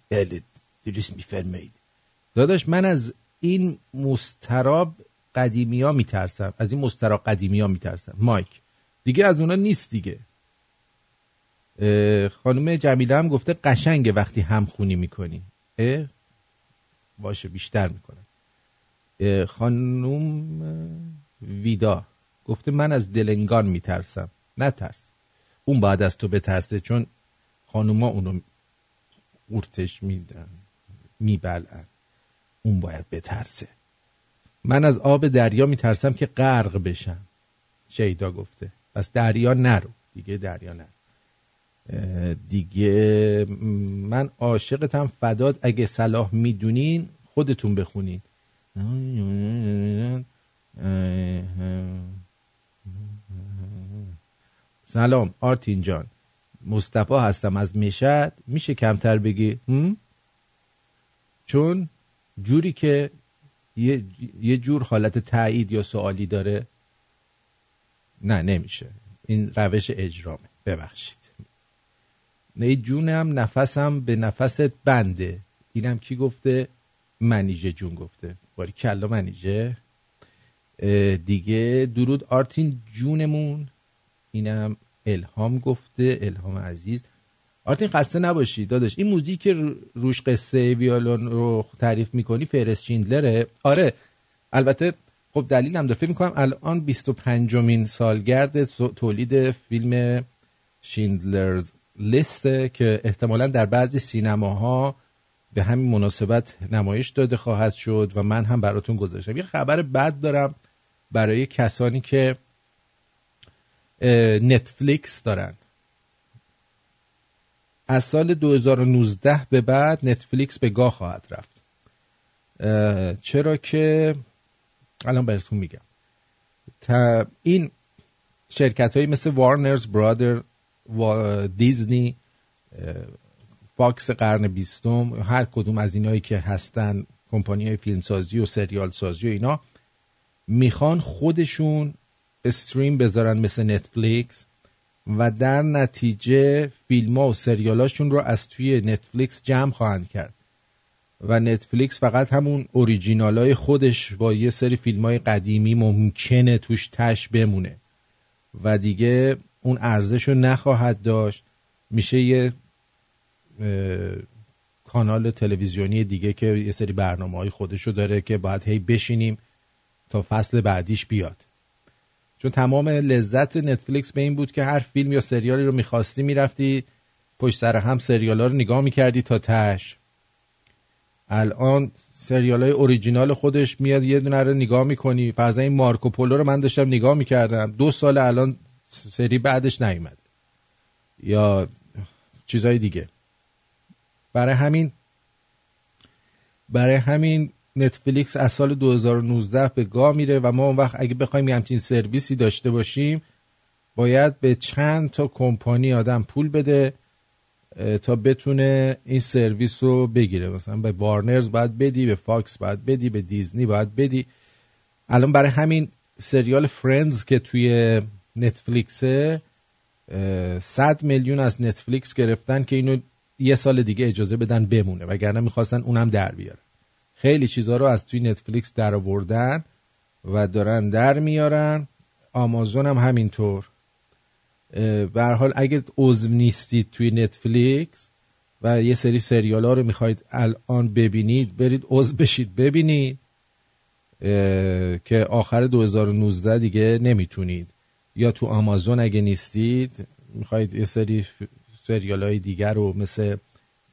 بله درست میفرمایید داداش من از این مستراب قدیمی ها میترسم. از این مستراب قدیمی ها میترسم. مایک. دیگه از اونا نیست دیگه. خانم جمیله هم گفته قشنگه وقتی همخونی می‌کنی. اه؟ باشه بیشتر می‌کنم. خانم ویدا گفته من از دلنگان میترسم. نترس. اون باید از تو بترسه چون خانوما اونو قورتش میدن. میبلن اون باید بترسه. من از آب دریا میترسم که غرق بشم. شیدا گفته. پس دریا نرو. دیگه دریا نرو. دیگه من عاشقتم فداد اگه صلاح می‌دونین خودتون بخونین. سلام آرتین جان. مصطفی هستم. از مشهد. میشه کمتر بگی؟ چون جوری که یه, یه جور حالت تایید یا سوالی داره نه نمیشه. این روش اجرامه. ببخشید. نه جونم نفسم به نفست بنده. اینم کی گفته؟ منیژه جون گفته. باری کلا منیژه. دیگه درود آرتین جونمون. اینم الهام گفته الهام عزیز. آرتین خسته نباشی داداش. این موزیک که رو- روش قصه ویولون رو تعریف می‌کنی فرس شیندلره آره. البته خب دلیل هم فکر می‌کنم الان 25 مین سالگرد تولید فیلم شیندلرز لیسته که احتمالا در بعضی سینماها به همین مناسبت نمایش داده خواهد شد و من هم براتون گذاشتم. یه خبر بد دارم برای کسانی که نتفلیکس دارن. از سال 2019 به بعد نتفلیکس به گاه خواهد رفت. چرا که الان براتون میگم. تا این شرکت های مثل Warner Brothers دیزنی فاکس قرن بیستم هر کدوم از اینایی که هستن کمپانی های فیلمسازی و سریال سازی و اینا می‌خوان خودشون استریم بذارن مثل نتفلیکس. و در نتیجه فیلم ها و سریالاشون رو از توی نتفلیکس جمع خواهند کرد. و نتفلیکس فقط همون اوریجینال های خودش با یه سری فیلم های قدیمی ممکنه توش تش بمونه. و دیگه اون ارزش رو نخواهد داشت. میشه یه کانال تلویزیونی دیگه که یه سری برنامه های خودشو داره که باید هی بشینیم تا فصل بعدیش بیاد. چون تمام لذت نتفلیکس به این بود که هر فیلم یا سریالی رو می‌خواستی می‌رفتی پشت سر هم سریال ها رو نگاه می‌کردی تا تش. الان سریال های اوریجینال خودش میاد یه دونه رو نگاه می‌کنی. فرضا این مارکو پولو رو من داشتم نگاه می‌کردم. دو سال الان سری بعدش نیومد یا چیزهای دیگه. برای همین برای همین نتفلیکس از سال 2019 به گاه میره و ما اون وقت اگه بخوایم یه همچین سرویسی داشته باشیم باید به چند تا کمپانی آدم پول بده تا بتونه این سرویس رو بگیره. مثلا به Warners باید بدی به فاکس باید بدی به دیزنی باید بدی. الان برای همین سریال Friends که توی نتفلیکسه اه، 100 میلیون از نتفلیکس گرفتن که اینو یه سال دیگه اجازه بدن بمونه وگرنه می‌خواستن اونم در بیاره. خیلی چیزها رو از توی نتفلیکس در آوردن و دارن در میارن. آمازون هم همینطور. به حال اگه عضو نیستید توی نتفلیکس و یه سری سریال ها رو می‌خواید الان ببینید برید عضو بشید ببینید. که آخر 2019 دیگه نمی‌تونید. یا تو آمازون اگه نیستید می‌خواید یه سری سریال های دیگر رو مثل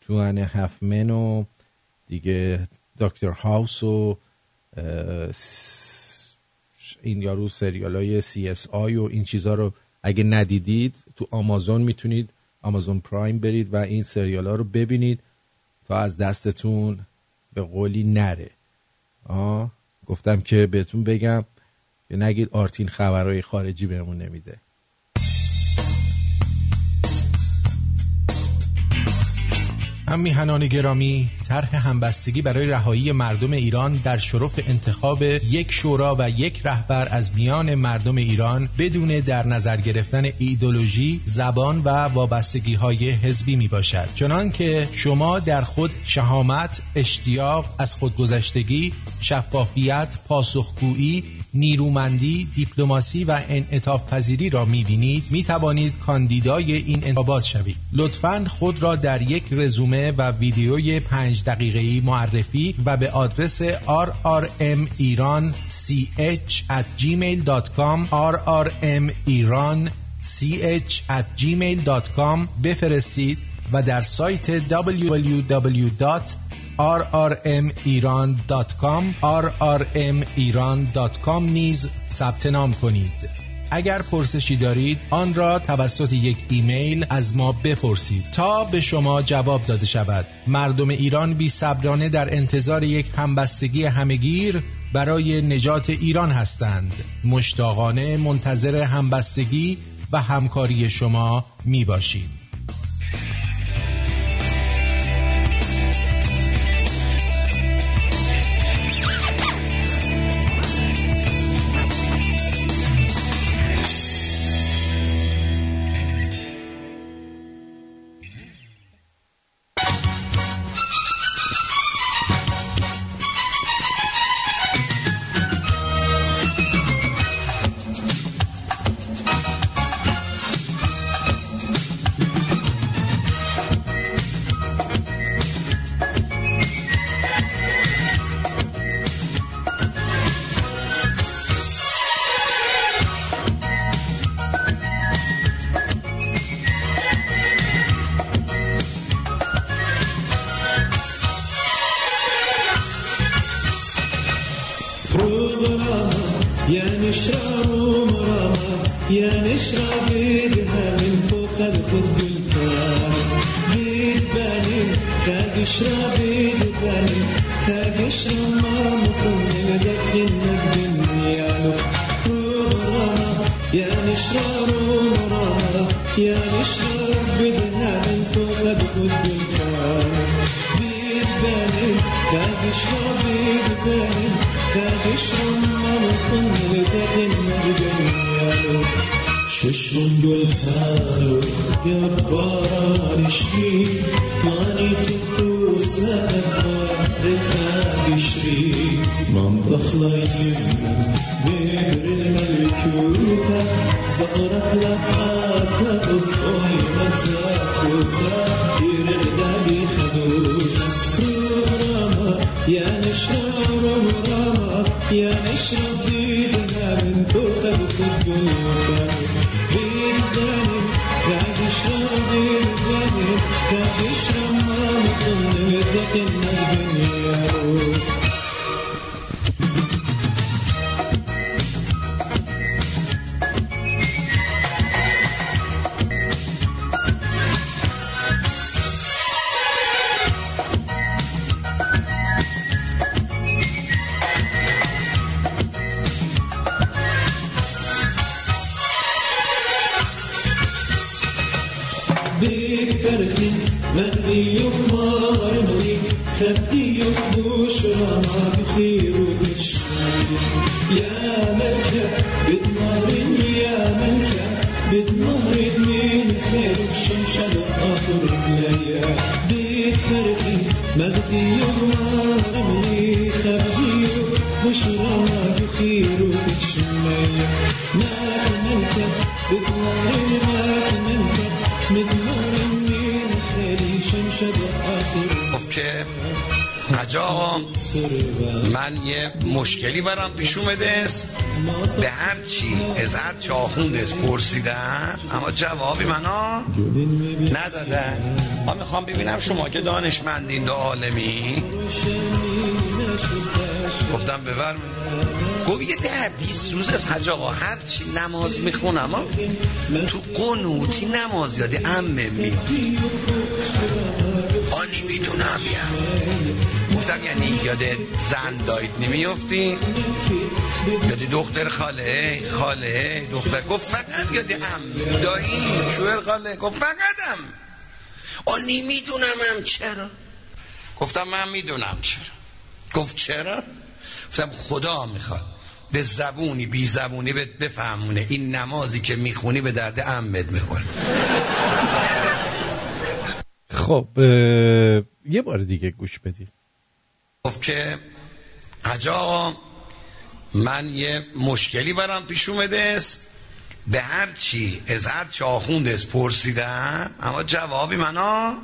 Two and a Half Men و دیگه دکتر هاوس و این یارو سریال های CSI و این چیزها رو اگه ندیدید تو آمازون می‌تونید Amazon Prime برید و این سریال ها رو ببینید تا از دستتون به قولی نره. آه گفتم که بهتون بگم نگید آرتین خبرهای خارجی بهمون نمیده. هم میهنان گرامی طرح همبستگی برای رهایی مردم ایران در شرف انتخاب یک شورا و یک رهبر از میان مردم ایران بدون در نظر گرفتن ایدولوژی، زبان و وابستگی های حزبی می باشد. چنان که شما در خود شهامت، اشتیاق از خودگذشتگی، شفافیت، پاسخگویی، نیرومندی، دیپلماسی و انعطاف پذیری را می‌بینید می توانید کاندیدای این انتخابات شوید. لطفاً خود را در یک رزومه و ویدیوی پنج دقیقه‌ای معرفی و به آدرس rrmiran.ch at gmail.com rrmiran ch at gmail.com بفرستید و در سایت www. rrmiran.com rrmiran.com نیز ثبت نام کنید. اگر پرسشی دارید آن را توسط یک ایمیل از ما بپرسید تا به شما جواب داده شود. مردم ایران بی صبرانه در انتظار یک همبستگی همگیر برای نجات ایران هستند. مشتاقانه منتظر همبستگی و همکاری شما می باشید بتنارن من آقا من یه مشکلی برام پیش اومده است. به هر چی از هر چه آخوندست پرسیدم اما جوابی منو ندادن ما می‌خوام ببینم شما که دانشمندین و عالمی. گفتم بفرمایید. گفت یه ده بیست روز از حج آقا هر چی نماز می‌خونم تو قنوتی نماز یاد امه میافت آنی می‌دونم یعنی گفتم یعنی یاد زن دایت نمیافتی؟ یاد دختر خاله خاله دختر. گفت فقط یاد ام. دایی شوهر خاله. گفت فقط ام. آنی می‌دونم هم چرا. گفتم من می‌دونم چرا. گفت چرا؟ گفتم خدا می‌خواد. به زبونی بی زبونی بهت بفهمونه. این نمازی که می‌خونی به درد امت می‌خوره. خب یه بار دیگه گوش بدید گفت که حاج آقا من یه مشکلی برام پیش اومده است. به هر چی از هر چه آخوندست پرسیدم اما جوابی منو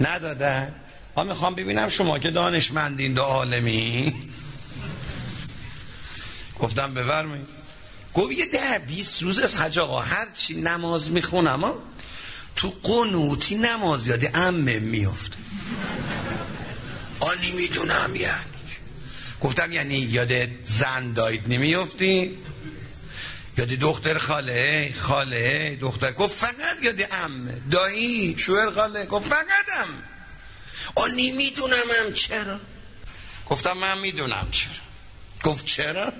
ندادن. ما می‌خوام ببینم شما که دانشمندین و عالمی. گفتم بفرمایید. گفت یه ده بیست روز از حج آقا هر چی نماز می‌خونم ها، تو قنوتی نماز یاد امه میفته آنی می‌دونم یعنی. گفتم یعنی یاد زن دایت نمیفتی یاد دختر خاله خاله دختر. گفت فقط یاد ام دایی شوهر خاله. گفت فقط ام آنی می‌دونم هم چرا؟ گفتم من می‌دونم چرا. گفت چرا؟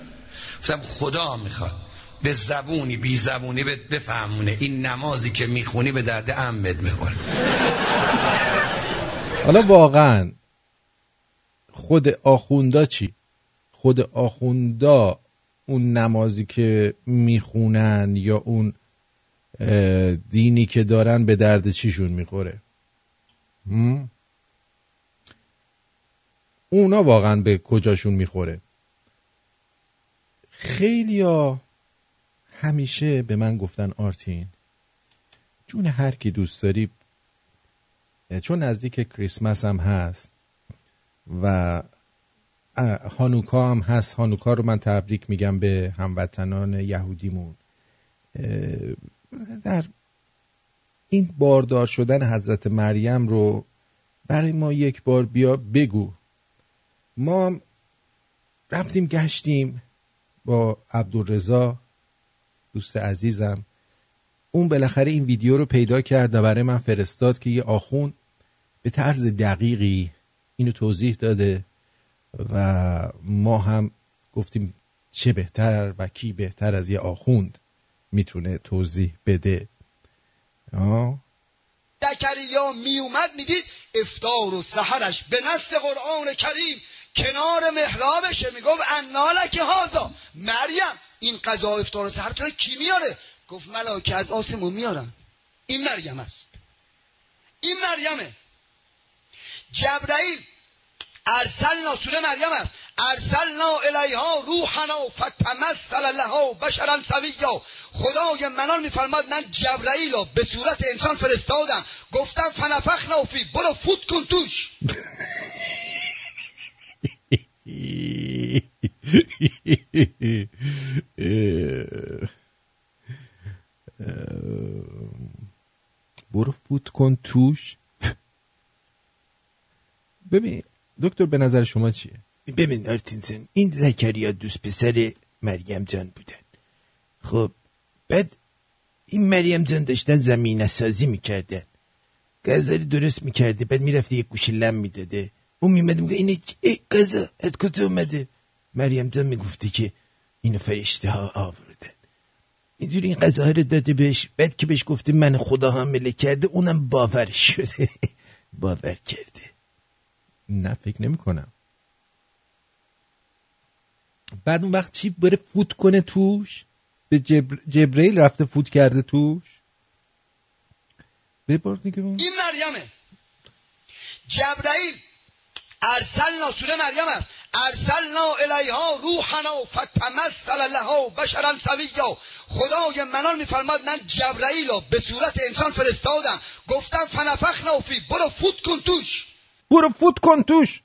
گفتم خدا می‌خواد. به زبونی بی زبونی بهت بفهمونه. این نمازی که می‌خونی به درد امت می‌خوره. حالا واقعا خود آخوندا چی؟ خود آخوندا اون نمازی که می‌خونن یا اون دینی که دارن به درد چیشون می‌خوره؟ اونا واقعا به کجاشون می‌خوره؟ خیلی همیشه به من گفتن آرتین جون هر کی دوست داری چون نزدیک کریسمس هم هست و هانوکا هم هست. هانوکا رو من تبریک میگم به هموطنان یهودیمون. در این باردار شدن حضرت مریم رو برای ما یک بار بیا بگو. ما رفتیم گشتیم. با عبدالرضا دوست عزیزم. اون بالاخره این ویدیو رو پیدا کرد و برای من فرستاد که یه آخون به طرز دقیقی اینو توضیح داده و ما هم گفتیم چه بهتر و کی بهتر از یه آخوند می‌تونه توضیح بده. آه. زکریا می اومد می‌دید افتار و سحرش به نص قرآن کریم. کنار محرابشه. می‌گفت انالک هازا مریم این قضا افتار و سحر تو کی میاره؟ گفت ملاکه از آسمون میارن. این مریم است. این مریمه. جبرائیل ارسلنا سوره مریم است. ارسلنا الیها روحنا فتمثل لها بشرا سویا. خدای منان میفرماد من جبرائیل رو به صورت انسان فرستادم. گفتم فنفخنا فی برو فوت کن توش. *laughs* برو فوت کن توش. ببین دکتر به نظر شما چیه؟ ببین آرتینسون این زکریا دوست پسر مریم جان بودن. خب بعد این مریم جان داشتن زمینه سازی می‌کردن. گازری درست می‌کرده بعد می‌رفته یک گوشه لم می‌داده. اون میمده میگه اینه؟ ای گازا از کجا اومده؟ مریم جان می‌گفته که اینو فرشته ها آوردن. اینجوری این غذاها رو داده بهش بعد که بهش گفته من خدا حامله کرده اونم باور شده. *laughs* باور کرده. نه فکر نمی کنم بعد اون وقت چی بره فوت کنه توش؟ به جبر... جبرئیل رفته فوت کرده توش؟ ببار دیگه اون. این مریمه. جبرائیل ارسلنا سوره مریم است. ارسلنا الیها روحنا فتمثل لها بشرا سویا. خدای منان میفرماد من جبرائیل رو به صورت انسان فرستادم. گفتم فنفخنا فی برو فوت کن توش. برو فوت کن توش.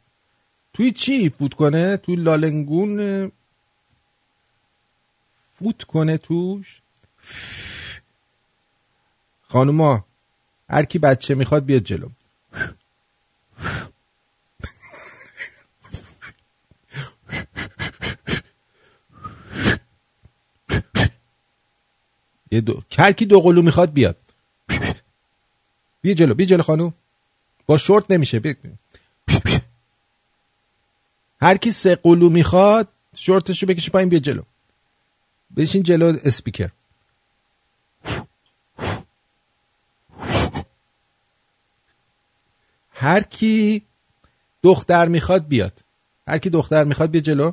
توی چی فوت کنه؟ توی لالنگون فوت کنه توش؟ خانوما هر کی بچه می‌خواد بیاد جلو. یه دو هر کی دو قلو می‌خواد بیاد. بیا جلو بیا جلو خانوم. با شورت نمیشه بیا. هر کی سه قلو می‌خواد شورتشو بکشه پایین بیا جلو. بشین جلو اسپیکر. هر کی دختر می‌خواد بیاد. هر کی دختر می‌خواد بیا جلو.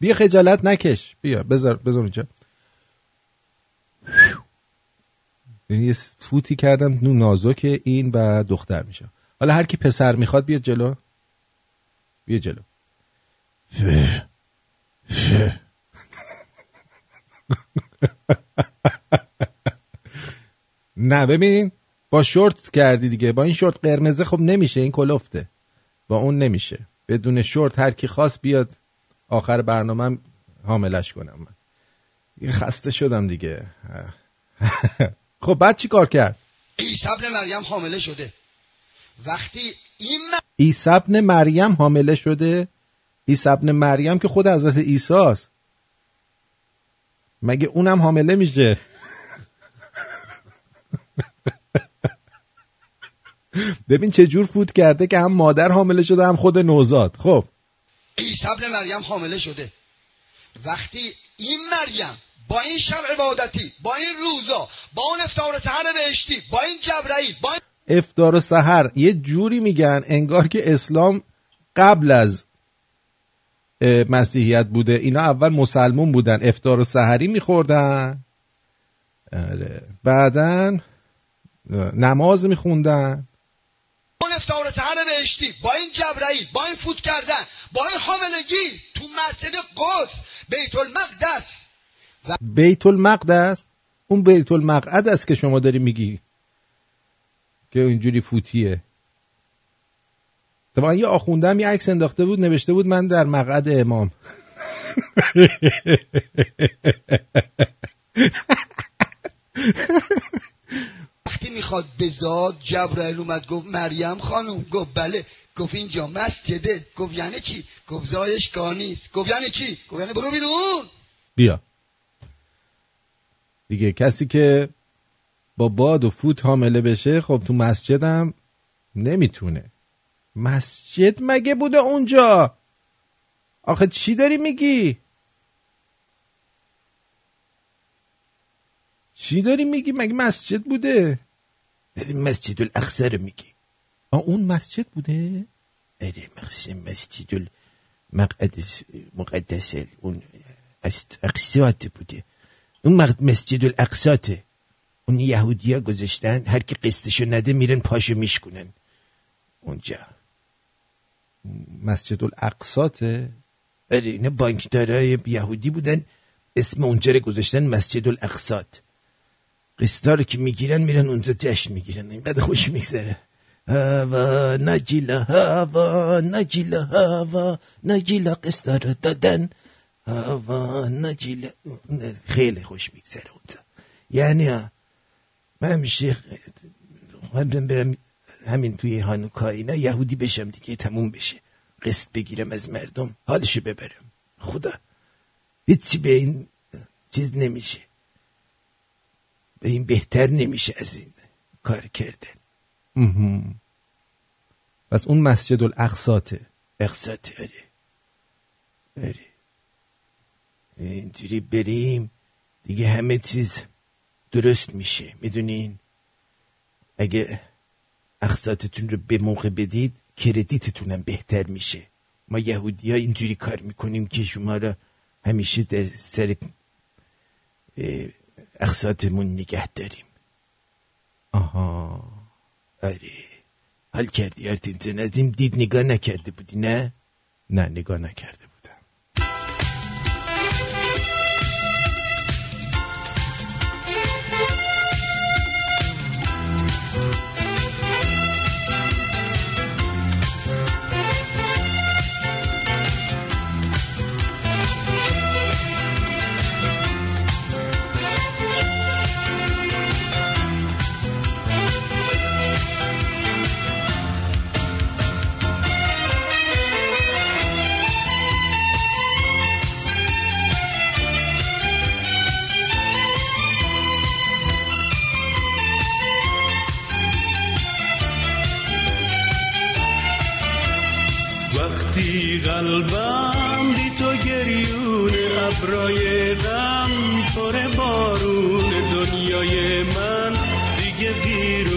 بیا خجالت نکش. بیا بذار بذار اینجا یعنی یه فوتی کردم نو نازک این و دختر میشه حالا هر کی پسر می‌خواد بیاد جلو. بیا جلو. نه ببین با شورت کردی دیگه. با این شورت قرمزه خب نمیشه این کلفته. با اون نمیشه. بدون شورت هر کی خواست بیاد آخر برنامه حاملش کنم من. دیگه خسته شدم دیگه. خب بعد چی کار کرد؟ عیسی ابن مریم حامله شده. وقتی این عیسی ابن مریم حامله شده؟ عیسی ابن مریم که خود حضرت عیسی است. مگه اونم حامله میشه؟ ببین چه جور فوت کرده که هم مادر حامله شده هم خود نوزاد. خب. عیسی ابن مریم حامله شده. وقتی این مریم با این شب عبادتی با این روزا با اون افتار سحر بهشتی با این جبرائیل با این افطار و سحر. یه جوری میگن انگار که اسلام قبل از مسیحیت بوده. اینا اول مسلمون بودن افطار و سحری میخوردن. آره. بعدا نماز میخوندن. اون افتار سحر بهشتی با این جبرائیل با این فوت کردن با این حاملگی تو مسجد قدس بیت المقدس. بیت المقدس اون بیت المقعد است که شما داری میگی که اینجوری فوتیه. طبعا یه آخوندم یه عکس انداخته بود نوشته بود من در مقعد امام. وقتی می‌خواد بزاد جبرائیل اومد گفت مریم خانم. گفت بله. گفت اینجا مسجده. گفت یعنی چی؟ گفت زایش کار نیست. گفت یعنی چی؟ گفت یعنی برو بیرون. بیا. دیگه. کسی که با باد و فوت حامله بشه خب تو مسجدم نمی‌تونه. مسجد مگه بوده اونجا؟ آخه چی داری میگی؟ چی داری میگی؟ مگه مسجد بوده؟ مسجد الاقصا رو میگی. اون مسجد بوده؟ مقصد مسجد المقدس مقدس اون است- اقصات بوده. اون مسجد الاقصاته. اون یهودی ها گذاشتن هر کی قسطشو نده میرن پاشو میشکنن اونجا. مسجد الاقصاته؟ آره اینا بانکدارای یهودی بودن. اسم اونجا رو گذاشتن مسجد الاقصات. قسطا رو که می‌گیرن میرن اونجا جشن می‌گیرن. اینقدر خوش میگذره. هوا نجیلا هوا نجیلا هوا نجیلا قسطا رو دادن. هوا نجیلا خیلی خوش میگذره اونجا. یعنی من همیشه برم همین توی هانوکا اینا یهودی بشم دیگه تموم بشه. قسط بگیرم از مردم حالشو ببرم. خدا هیچی به این چیز نمیشه. به این بهتر نمیشه از این کار کردن. پس اون مسجد الاقصاته اقساط آره. آره. اینجوری بریم دیگه همه چیز درست میشه می‌دونین؟ اگه اقساطتون رو به موقع بدید کردیتتونم بهتر میشه. ما یهودی ها اینجوری کار می‌کنیم که شما را همیشه در سر اقساطمون نگه داریم. آها. آره. حال کردی آرتین این دید نگاه نکرده بودی نه؟ نه نگاه نکرده ابرای غم پر بارون دنیای من دیگه بیرون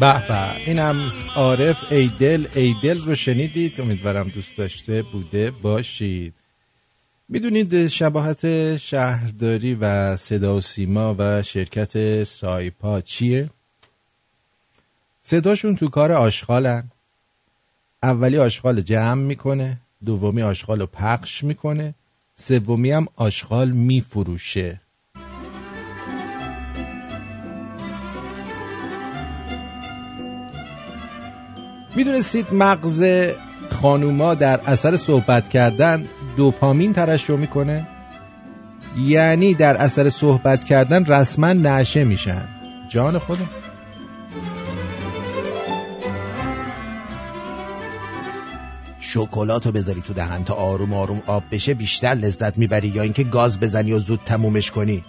به به. اینم عارف ایدل. ایدل رو شنیدید؟ امیدوارم دوست داشته بوده باشید. می‌دونید شباهت شهرداری و صدا و سیما و شرکت سایپا چیه؟ صداشون تو کار آشغالن. اولی آشغال جمع می‌کنه دومی آشغال رو پخش می‌کنه سومی هم آشغال میفروشه. می‌دونستید مغز خانوما در اثر صحبت کردن دوپامین ترشح می‌کنه؟ یعنی در اثر صحبت کردن رسما نشه میشن. جان خودم. شکلات بذاری تو دهن تا آروم آروم آب بشه بیشتر لذت می‌بری یا اینکه گاز بزنی و زود تمومش کنی.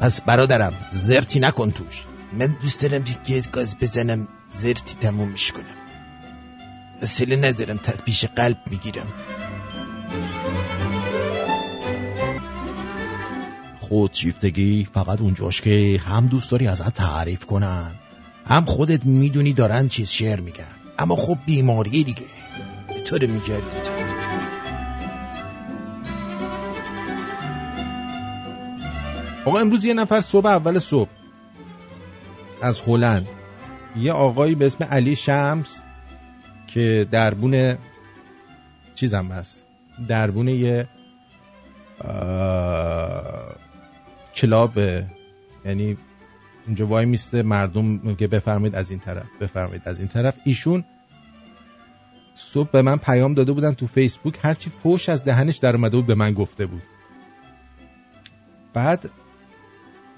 پس برادرم زرتی نکن توش. من دوست دارم که گاز بزنم. زرتی تمومش کنم. وسیله ندارم تا پیش قلب می‌گیرم. خودشیفتگی فقط اونجاش که هم دوست داری ازت تعریف کنن. هم خودت می‌دونی دارن چیز شعر میگن. اما خب بیماری دیگه. به طور میگردید. آقا امروز یه نفر صبح اول صبح. از هلند. یه آقایی به اسم علی شمس که دربون چیزم هست؟ دربون یه کلاب یعنی اونجا وای میسته مردم که بفرمایید از این طرف بفرمایید از این طرف. ایشون صبح به من پیام داده بودن تو فیسبوک هرچی فوش از دهنش در اومده بود به من گفته بود. بعد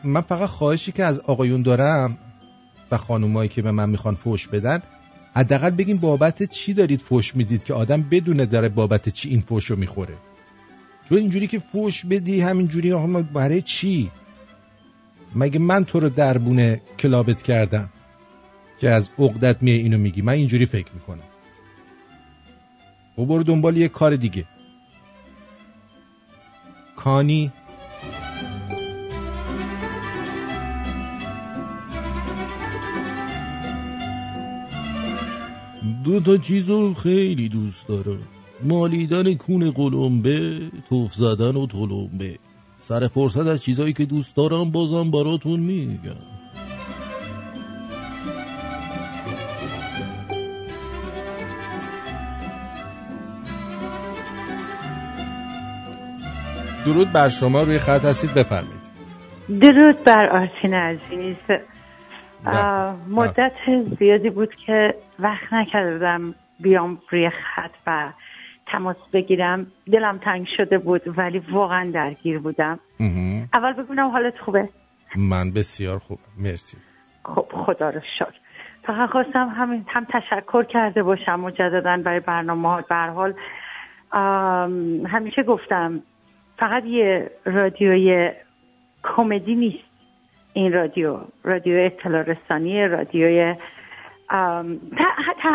من فقط خواهشی که از آقایون دارم و خانومایی که به من می‌خوان فوش بدن حداقل بگیم بابت چی دارید فوش می‌دید که آدم بدونه داره بابت چی این فوش رو می‌خوره؟ چون اینجوری که فوش بدی همینجوری برای چی؟ مگه من تو رو دربونه کلابت کردم که از عقدت میه اینو میگی؟ من اینجوری فکر می‌کنم. و برو دنبال یه کار دیگه. کانی دو تا چیزو خیلی دوست دارم. مالیدن کون قلمبه توف زدن و تلمبه. سر فرصت از چیزایی که دوست دارم بازم براتون میگم. درود بر شما روی خط هستید بفرمایید. درود بر آرتین عزیز. مدت زیادی بود که وقت نکرده بودم بیام روی خط و تماس بگیرم. دلم تنگ شده بود ولی واقعا درگیر بودم. اول بگونم حالت خوبه؟ من بسیار خوب. مرسی. خب خدا رو شکر. فقط خواستم همین هم تشکر کرده باشم مجددا برای برنامه ها. حال همیشه گفتم فقط یه رادیوی کمدی نیست. این رادیو رادیو اطلاع رسانی رادیوی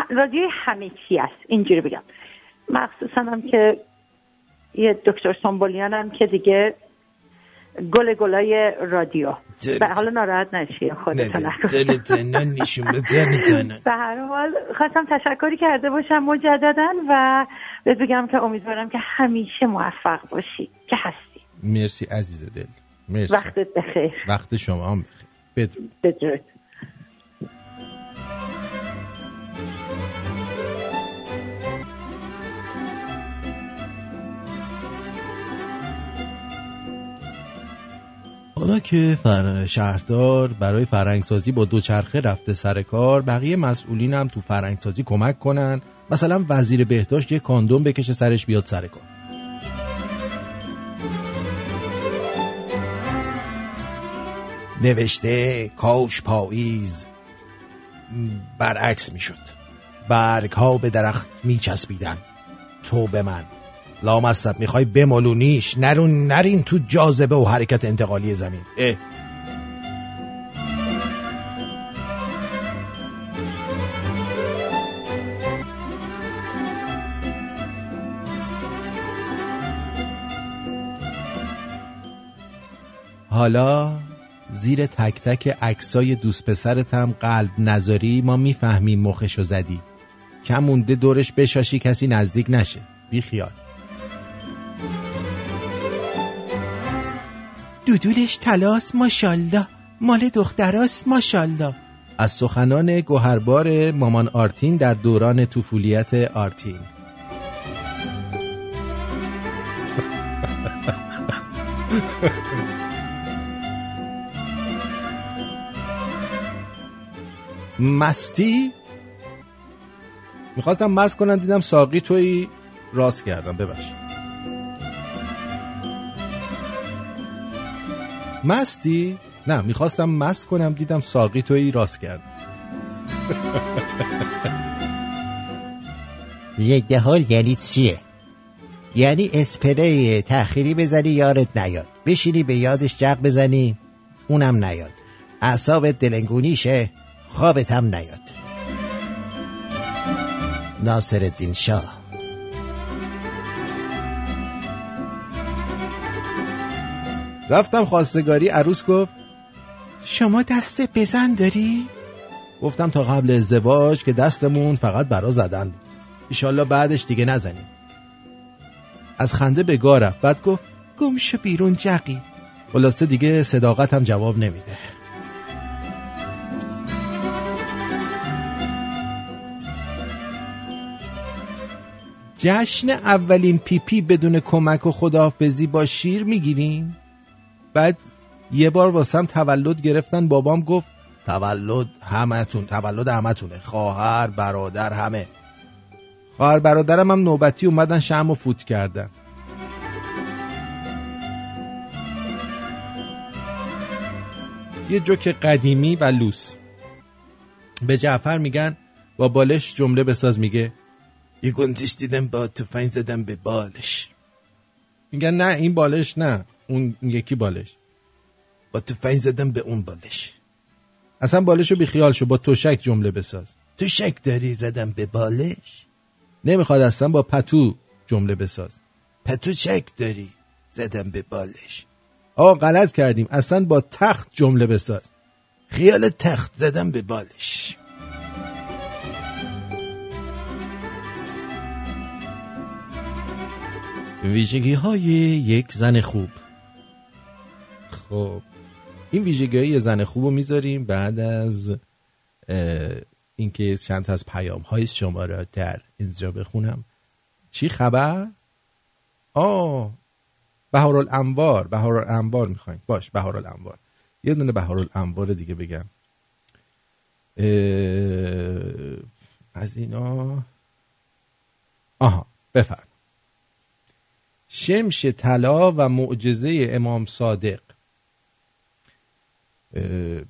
رادیوی همه چی است اینجوری بگم. مخصوصا هم که یه دکتر سنبولیان هم که دیگه گل گلای رادیو. به حالا ناراحت نشی خودتون *laughs* به هر حال خواستم تشکری کرده باشم مجددا و بهت بگم که امیدوارم که همیشه موفق باشی که هستی. مرسی عزیز دل. مرسی. وقتت بخیر. وقت شما هم بخیر. بدرود. حالا که فر... شهردار برای فرهنگسازی با دوچرخه رفته سر کار بقیه مسئولین هم تو فرهنگسازی کمک کنن. مثلا وزیر بهداشت یه کاندوم بکشه سرش بیاد سر کار. نوشته کاش پاییز برعکس می‌شد. برگ ها به درخت میچسبیدن. تو به من. لامصب می‌خوای بمالونیش نرون نرین تو جاذبه و حرکت انتقالی زمین. اه. حالا زیر تک تک عکسای دوست پسرت هم قلب نذاری ما می‌فهمیم مخشو زدی. کم مونده دورش بشاشی کسی نزدیک نشه. بی خیال. دودولش تلاس ماشالله مال دختراس ماشالله از سخنان گوهربار مامان آرتین در دوران طفولیت آرتین. *laughs* مستی؟ می‌خواستم مست کنم دیدم ساقی توی راست کردم *laughs* ببخشید مستی؟ نه می‌خواستم مست کنم دیدم ساقی توی راست کردم. ضد حال یعنی چیه؟ یعنی اسپری تأخیری بزنی یارت نیاد. بشینی به یادش جق بزنی اونم نیاد. اعصابت دلنگونیشه. خوابت هم نیاد. ناصر الدین شاه. رفتم خواستگاری عروس گفت شما دست بزن داری؟ گفتم تا قبل ازدواج که دستمون فقط برا زدن بود. ایشالله بعدش دیگه نزنیم. از خنده به گاه رفت بعد گفت گمشو بیرون جقی. خلاصه دیگه صداقتم جواب نمیده. جشن اولین پیپی بدون کمک و خداحافظی با شیر می‌گیریم؟ بعد یه بار واسم تولد گرفتن بابام گفت تولد همتون تولد همتونه خواهر برادر همه. خواهر برادرم هم نوبتی اومدن شم و فوت کردن. یه جوک قدیمی و لوس. به جعفر میگن با بالش جمله بساز میگه یه گنتش دیدم با تفنگ زدم به بالش. میگن نه این بالش نه اون یکی بالش. با تفنگ زدم به اون بالش. اصلا بالش رو بیخیال شو با توشک جمله بساز. توشک داری زدم به بالش؟ نمی‌خواد اصلا با پتو جمله بساز. پتو چک داری زدم به بالش. آقا غلط کردیم. اصلا با تخت جمله بساز. خیال تخت زدم به بالش. ویژگی های یک زن خوب. خب این ویژگی های زن خوب رو می‌ذاریم بعد از اینکه چند از پیام های شما را در اینجا بخونم. چی خبر؟ آه بهار الانوار بهار الانوار می‌خواین باش بهار الانوار یه دونه بهار الانوار دیگه بگم. از اینا. آها بفرم. شمش طلا و معجزه امام صادق.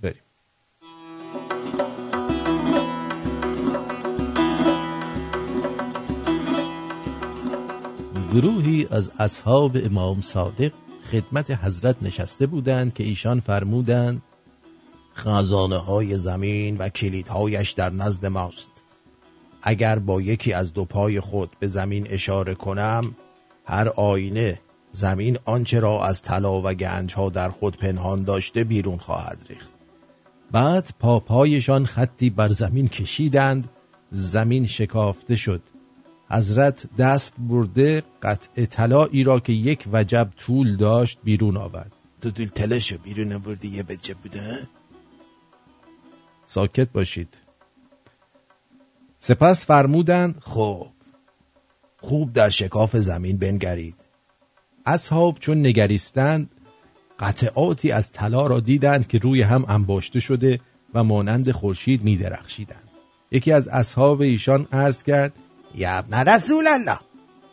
بریم. گروهی از اصحاب امام صادق خدمت حضرت نشسته بودند که ایشان فرمودند خزانه های زمین و کلیدهایش در نزد ماست. اگر با یکی از دو پای خود به زمین اشاره کنم هر آینه زمین آنچه را از طلا و گنج ها در خود پنهان داشته بیرون خواهد ریخت. بعد پاپایشان خطی بر زمین کشیدند زمین شکافته شد. حضرت دست برده قطع طلایی را که یک وجب طول داشت بیرون آورد. تو دل تلاشو بیرون آوردی یه وجب بوده ساکت باشید. سپس فرمودند خب. خوب در شکاف زمین بنگرید. اصحاب چون نگریستند قطعاتی از طلا را دیدند که روی هم انباشته شده و مانند خورشید می درخشیدند یکی از اصحاب ایشان عرض کرد یا ابن رسول الله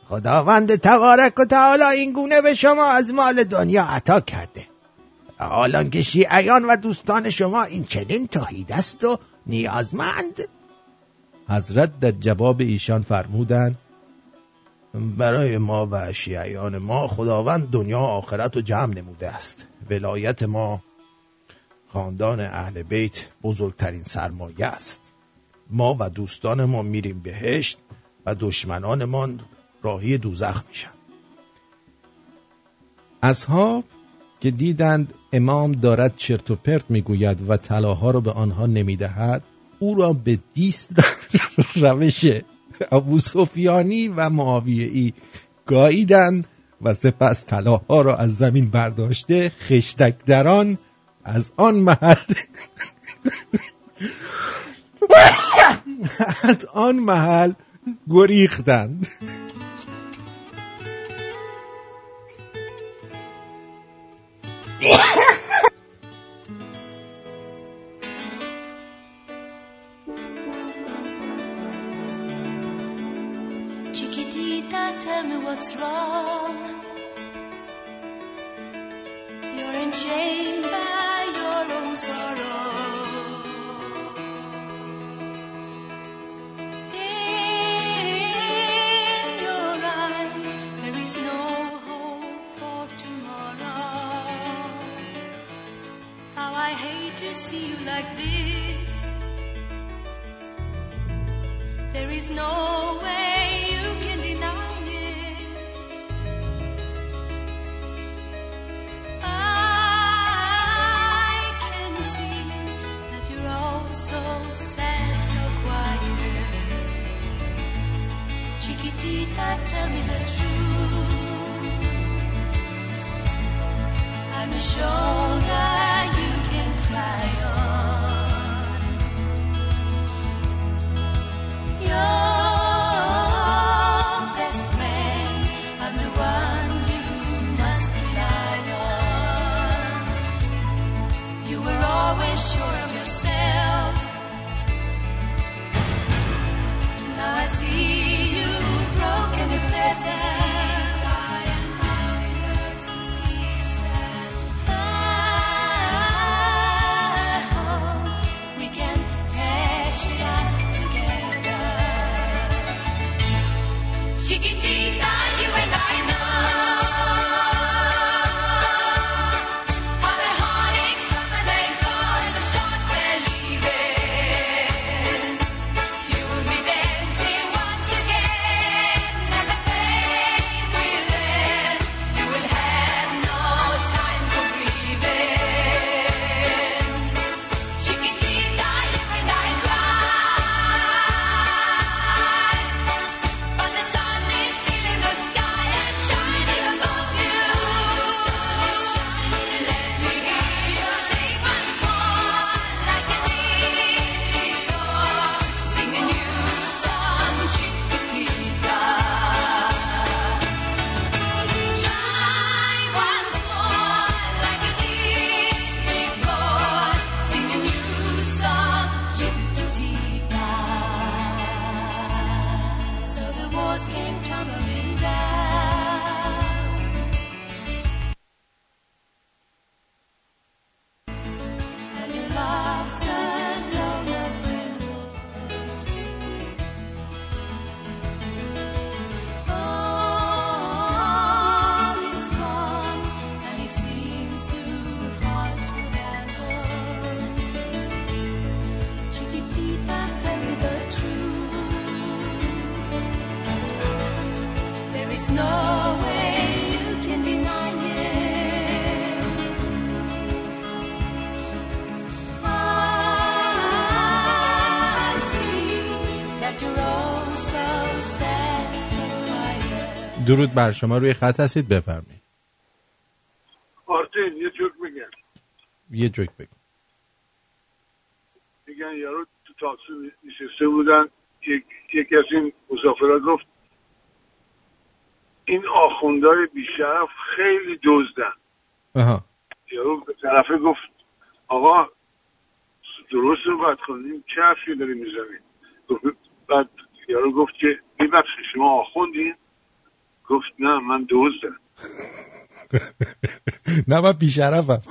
خداوند تبارک و تعالی این گونه به شما از مال دنیا عطا کرده. حالان که شیعیان و دوستان شما این چنین توحید است و نیازمند. حضرت در جواب ایشان فرمودند برای ما و شیعیان ما خداوند دنیا آخرت رو جمع نموده است. ولایت ما خاندان اهل بیت بزرگترین سرمایه است. ما و دوستان ما میریم بهشت و دشمنان ما راهی دوزخ میشن. ها که دیدند امام دارد چرت و پرت می‌گوید و طلاها را به آنها نمی‌دهد او را به دیست *laughs* روش ابو سفیانی و معاویه ای گاییدن و سپس طلاها را از زمین برداشته خشتک دران از آن محل از آن محل گریختند. tell me what's wrong. You're enchained by your own sorrow. In your eyes, there is no hope for tomorrow. How I hate to see you like this. There is no way. درود بر شما روی خط هستید بفرمایید. آرتین یه جوک میگم. یه جوک نه من بیشرفم.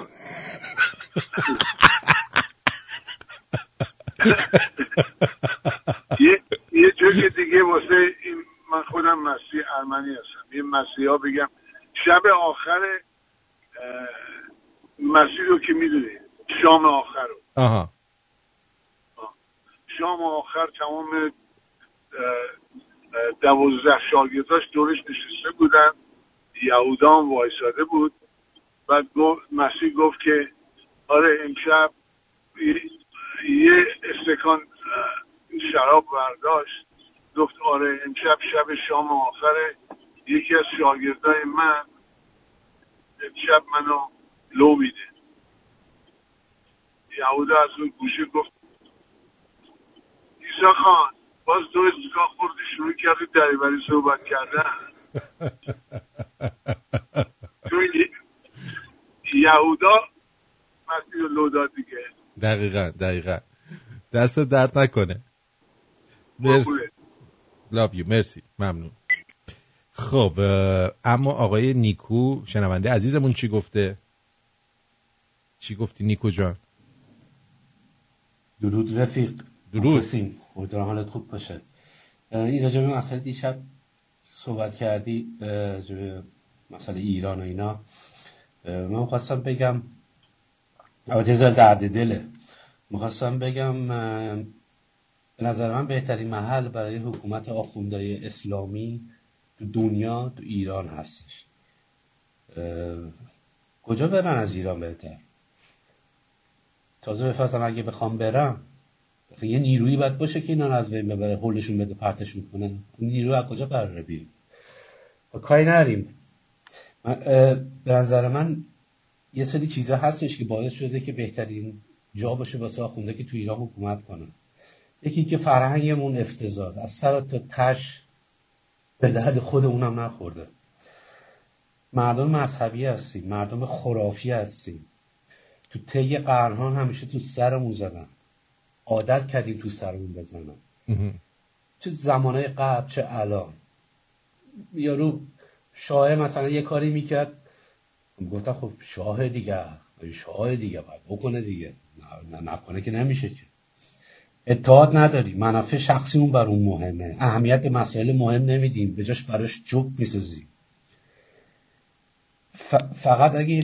یه یه دیگه واسه این من خودم مسیح ارمنی هستم. یه مسیحا بگم شب آخر مسیح رو که می‌دونی شام آخر رو. آها. شام آخر تمام دوازده شاگرداش دورش نشسته بودن. یهودان وایساده بود. گفت مسیح گفت که آره امشب یه استکان شراب برداشت. گفت آره امشب شب شام آخره. یکی از شاگردای من امشب منو لو میده. یهودا از اون گوشه گفت ایسا خان باز دو استکان خوردی شروع کردی دریوری صحبت کردن. *laughs* یهودا مسیح رو لو داد دیگه. دقیقا دقیقا. دست درد نکنه. مرسی. Love you. مرسی. ممنون. خب اما آقای نیکو شنونده عزیزمون چی گفته؟ چی گفتی نیکو جان؟ درود رفیق. درود. امیدوارم حالت خوب باشه. این راجع به مسئله دیشب صحبت کردی راجع به مسئله ایران و اینا. من خواستم بگم البته زل درد دله. می‌خواستم بگم به نظر من بهترین محل برای حکومت آخوندهای اسلامی تو دنیا تو ایران هستش. کجا برن از ایران بهتر؟ تازه بفرستم اگه بخوام برم. یه نیرویی باید باشه که اینا از بین ببره حلشون بده پرتشون کنه. نیرو از کجا قراره بیریم کاری نریم به نظر من یه سری چیزا هستش که باعث شده که بهترین جا باشه واسه آخونده که تو ایران حکومت کنن یکی که فرهنگمون افتضاح. از سر تا تش به درد خودمونم نخورده. مردم مذهبی هستیم مردم خرافی هستیم. تو طی قرنها همیشه تو سرمون زدن. عادت کردیم تو سرمون بزنن. چه زمانه قبل چه الان. یارو شاه مثلا یه کاری می‌کرد. گفتم خب شاه دیگه شاه دیگه باید بکنه دیگه. نه نکنه که نمیشه که. اتحاد نداری. منافع شخصیمون بر اون مهمه. اهمیت به مسائل مهم نمیدیم. به جاش براش جوب می‌سازیم. فقط اگه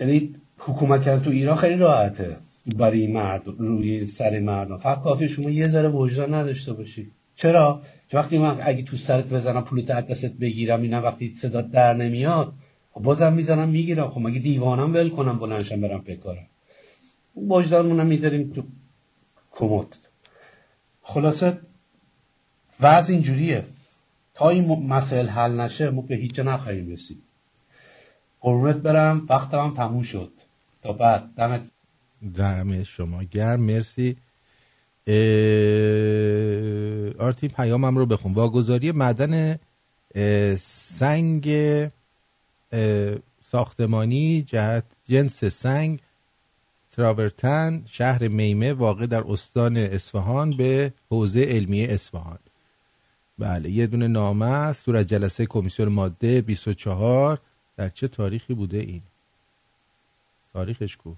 یعنی حکومت کردن تو ایران خیلی راحته. برای مرد روی سر مردم. فقط کافی شما یه ذره وجدان نداشته باشی. چرا؟ وقتی من اگه تو سرت بزنم پولت دستت بگیرم اینا وقتی صدا در نمیاد خب بازم می‌زنم می‌گیرم. خب مگه دیوانم ول کنم بلنشم برم بکارم وجدانمونم می‌ذاریم تو کمد. خلاصه وضع اینجوریه. تا این مسائل حل نشه ما به هیچ نخواهیم رسید. قربونت برم وقتم هم تموم شد. تا بعد. دمت دم شما گرم. مرسی. آرتی پیامم رو بخون. واگذاری معدن سنگ ساختمانی جهت جنس سنگ تراورتن شهر میمه واقع در استان اصفهان به حوزه علمی اصفهان. بله یه دونه نامه است صورت جلسه کمیسیون ماده 24 در چه تاریخی بوده این؟ تاریخش کو؟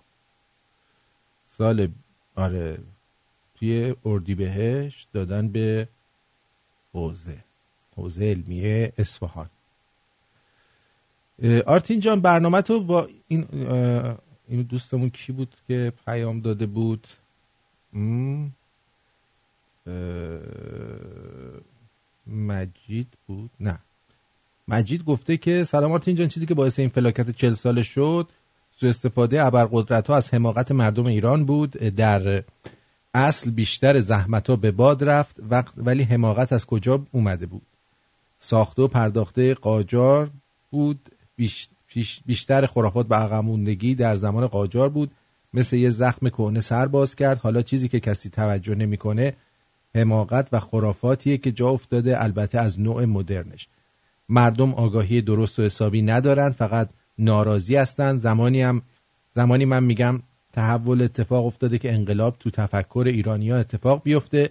سال آره توی اردیبهشت دادن به حوزه حوزه علمی اصفهان. آرتین جان برنامه تو با این این دوستمون کی بود که پیام داده بود؟ مجید بود؟ نه. مجید گفته که سلام آرتین جان چیزی که باعث این فلاکت چل ساله شد سو استفاده ابرقدرت ها از حماقت مردم ایران بود در اصل بیشتر زحمت ها به باد رفت وقت ولی حماقت از کجا اومده بود؟ ساخته و پرداخته قاجار بود بیشتر خرافات به عقب در زمان قاجار بود. مثل یه زخم کهنه سر باز کرد. حالا چیزی که کسی توجه نمی‌کنه حماقت و خرافاتیه که جا افتاده البته از نوع مدرنش. مردم آگاهی درست و حسابی ندارن فقط ناراضی هستن. زمانی هم زمانی من میگم تحول اتفاق افتاده که انقلاب تو تفکر ایرانی اتفاق بیفته.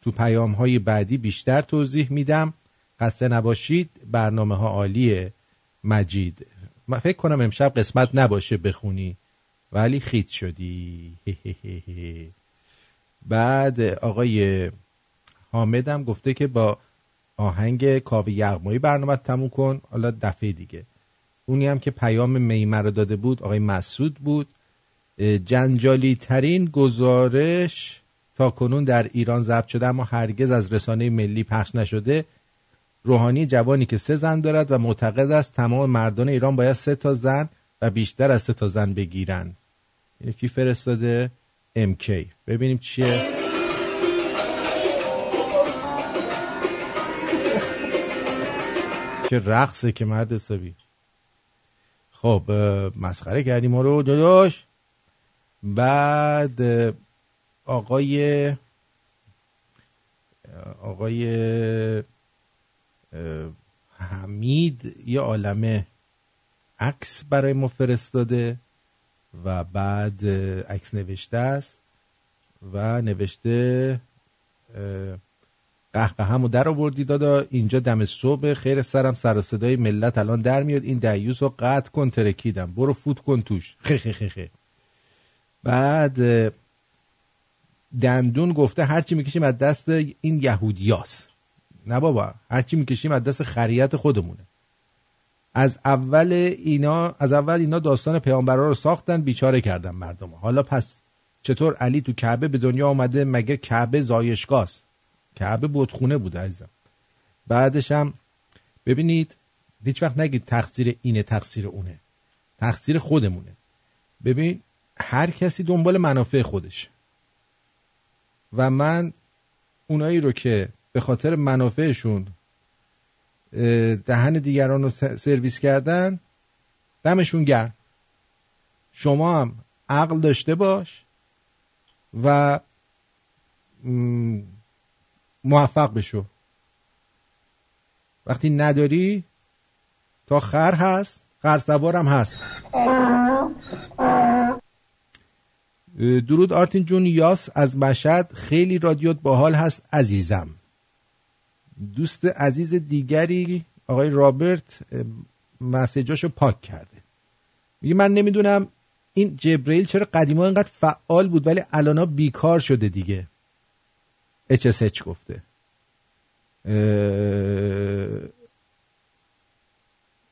تو پیام های بعدی بیشتر توضیح میدم. خسته نباشید برنامه ها عالیه مجید. من فکر کنم امشب قسمت نباشه بخونی. ولی خیت شدی. *laughs* بعد آقای حامدم گفته که با آهنگ کاوه یغمایی برنامه تموم کن. حالا دفعه دیگه. اونی هم که پیام میمه رو داده بود آقای مسعود بود. جنجالی ترین گزارش تا کنون در ایران ضبط شده اما هرگز از رسانه ملی پخش نشده. روحانی جوانی که سه زن دارد و معتقد است تمام مردان ایران باید سه تا زن و بیشتر از سه تا زن بگیرن اینو کی فرستاده؟ MK ببینیم چیه. چه رقصه که مرد حسابی. خب مسخره کردیم ما رو داداش بعد آقای آقای حمید یه عالمه عکس برای ما فرستاده و بعد عکس نوشته است و نوشته قهقه در آوردی دادا اینجا دم صبح خیر سرم سر صدای ملت الان در میاد این دیوس رو قطع کن ترکیدم برو فوت کن توش خه. بعد دندون گفته هرچی می‌کشیم از دست این یهودیاست. نه بابا هرچی می‌کشیم از دست خریت خودمونه. از اول اینا از اول اینا داستان پیامبرا رو ساختن بیچاره کردن مردم. حالا پس چطور علی تو کعبه به دنیا آمده مگه کعبه زایشگاست کعبه بتخونه بوده عزیزم. بعدش هم ببینید هیچ وقت نگید تقصیر اینه تقصیر اونه. تقصیر خودمونه. ببین هر کسی دنبال منافع خودش. و من اونایی رو که به خاطر منافعشون دهن دیگران رو سرویس کردن دمشون گرم. شما هم عقل داشته باش و موفق بشو. وقتی نداری تا خر هست خر سوارم هست. *laughs* درود آرتین جون یاس از مشهد خیلی رادیوت باحال هست عزیزم. دوست عزیز دیگری آقای رابرت مسیجاشو پاک کرده. میگه من نمی‌دونم این جبرئیل چرا قدیما اینقدر فعال بود ولی الانا بیکار شده دیگه. HSH گفته. اه،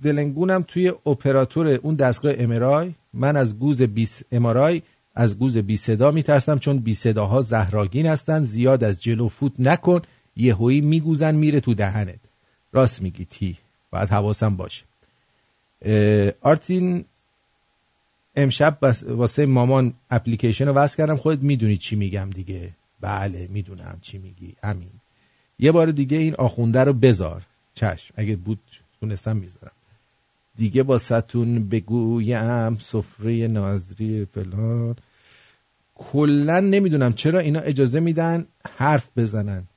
دلنگونم توی اپراتور اون دستگاه امرای من از گوز بیس امرای از گوز بی صدا میترسم چون بی صداها زهراگین هستن زیاد از جلو فوت نکن یهویی میگوزن میره تو دهنت. راست میگی تی باید حواسم باشه. آرتین امشب واسه مامان اپلیکیشن رو وصل کردم خودت می‌دونی چی میگم دیگه. بله می‌دونم چی میگی. امین یه بار دیگه این آخونده رو بذار. چشم اگه بود تونستم می‌ذارم. دیگه با ستون بگویم سفره نازری فلان. کلا نمی‌دونم چرا اینا اجازه میدن حرف بزنن.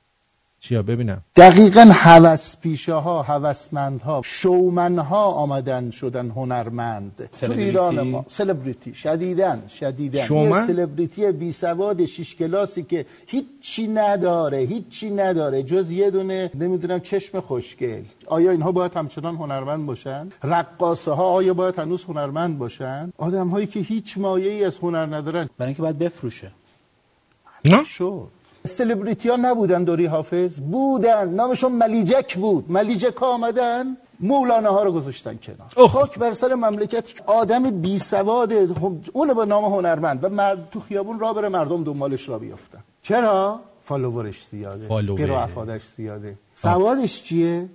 چیا ببینم. دقیقا هوس پیشه ها هوسمندها شومنها آمدن شدن هنرمند تو؟ ایران ما. سلبریتی شدیدن شدیدن شومن؟ یه سلبریتی بی سواد شیش کلاسی که هیچی نداره هیچی نداره. جز یه دونه نمی‌دونم چشم خوشگل. آیا اینها باید همچنان هنرمند باشن؟ رقاصه ها آیا باید هنوز هنرمند باشن؟ آدم هایی که هیچ مایه ای از هنر ندارن. برای اینکه باید بفروشه. نه؟ شد. سلبریتی ها نبودن دوری حافظ بودن. نامشون ملیجک بود. ملیجک آمدن مولانا ها رو گذاشتن کنار. خاک بر سر مملکتی که آدم بی سواد اون به نام هنرمند. و مرد تو خیابون را بره مردم دنبالش را بیافتن. چرا؟ فالوورش زیاده. قرائفادش زیاده. سوادش چیه.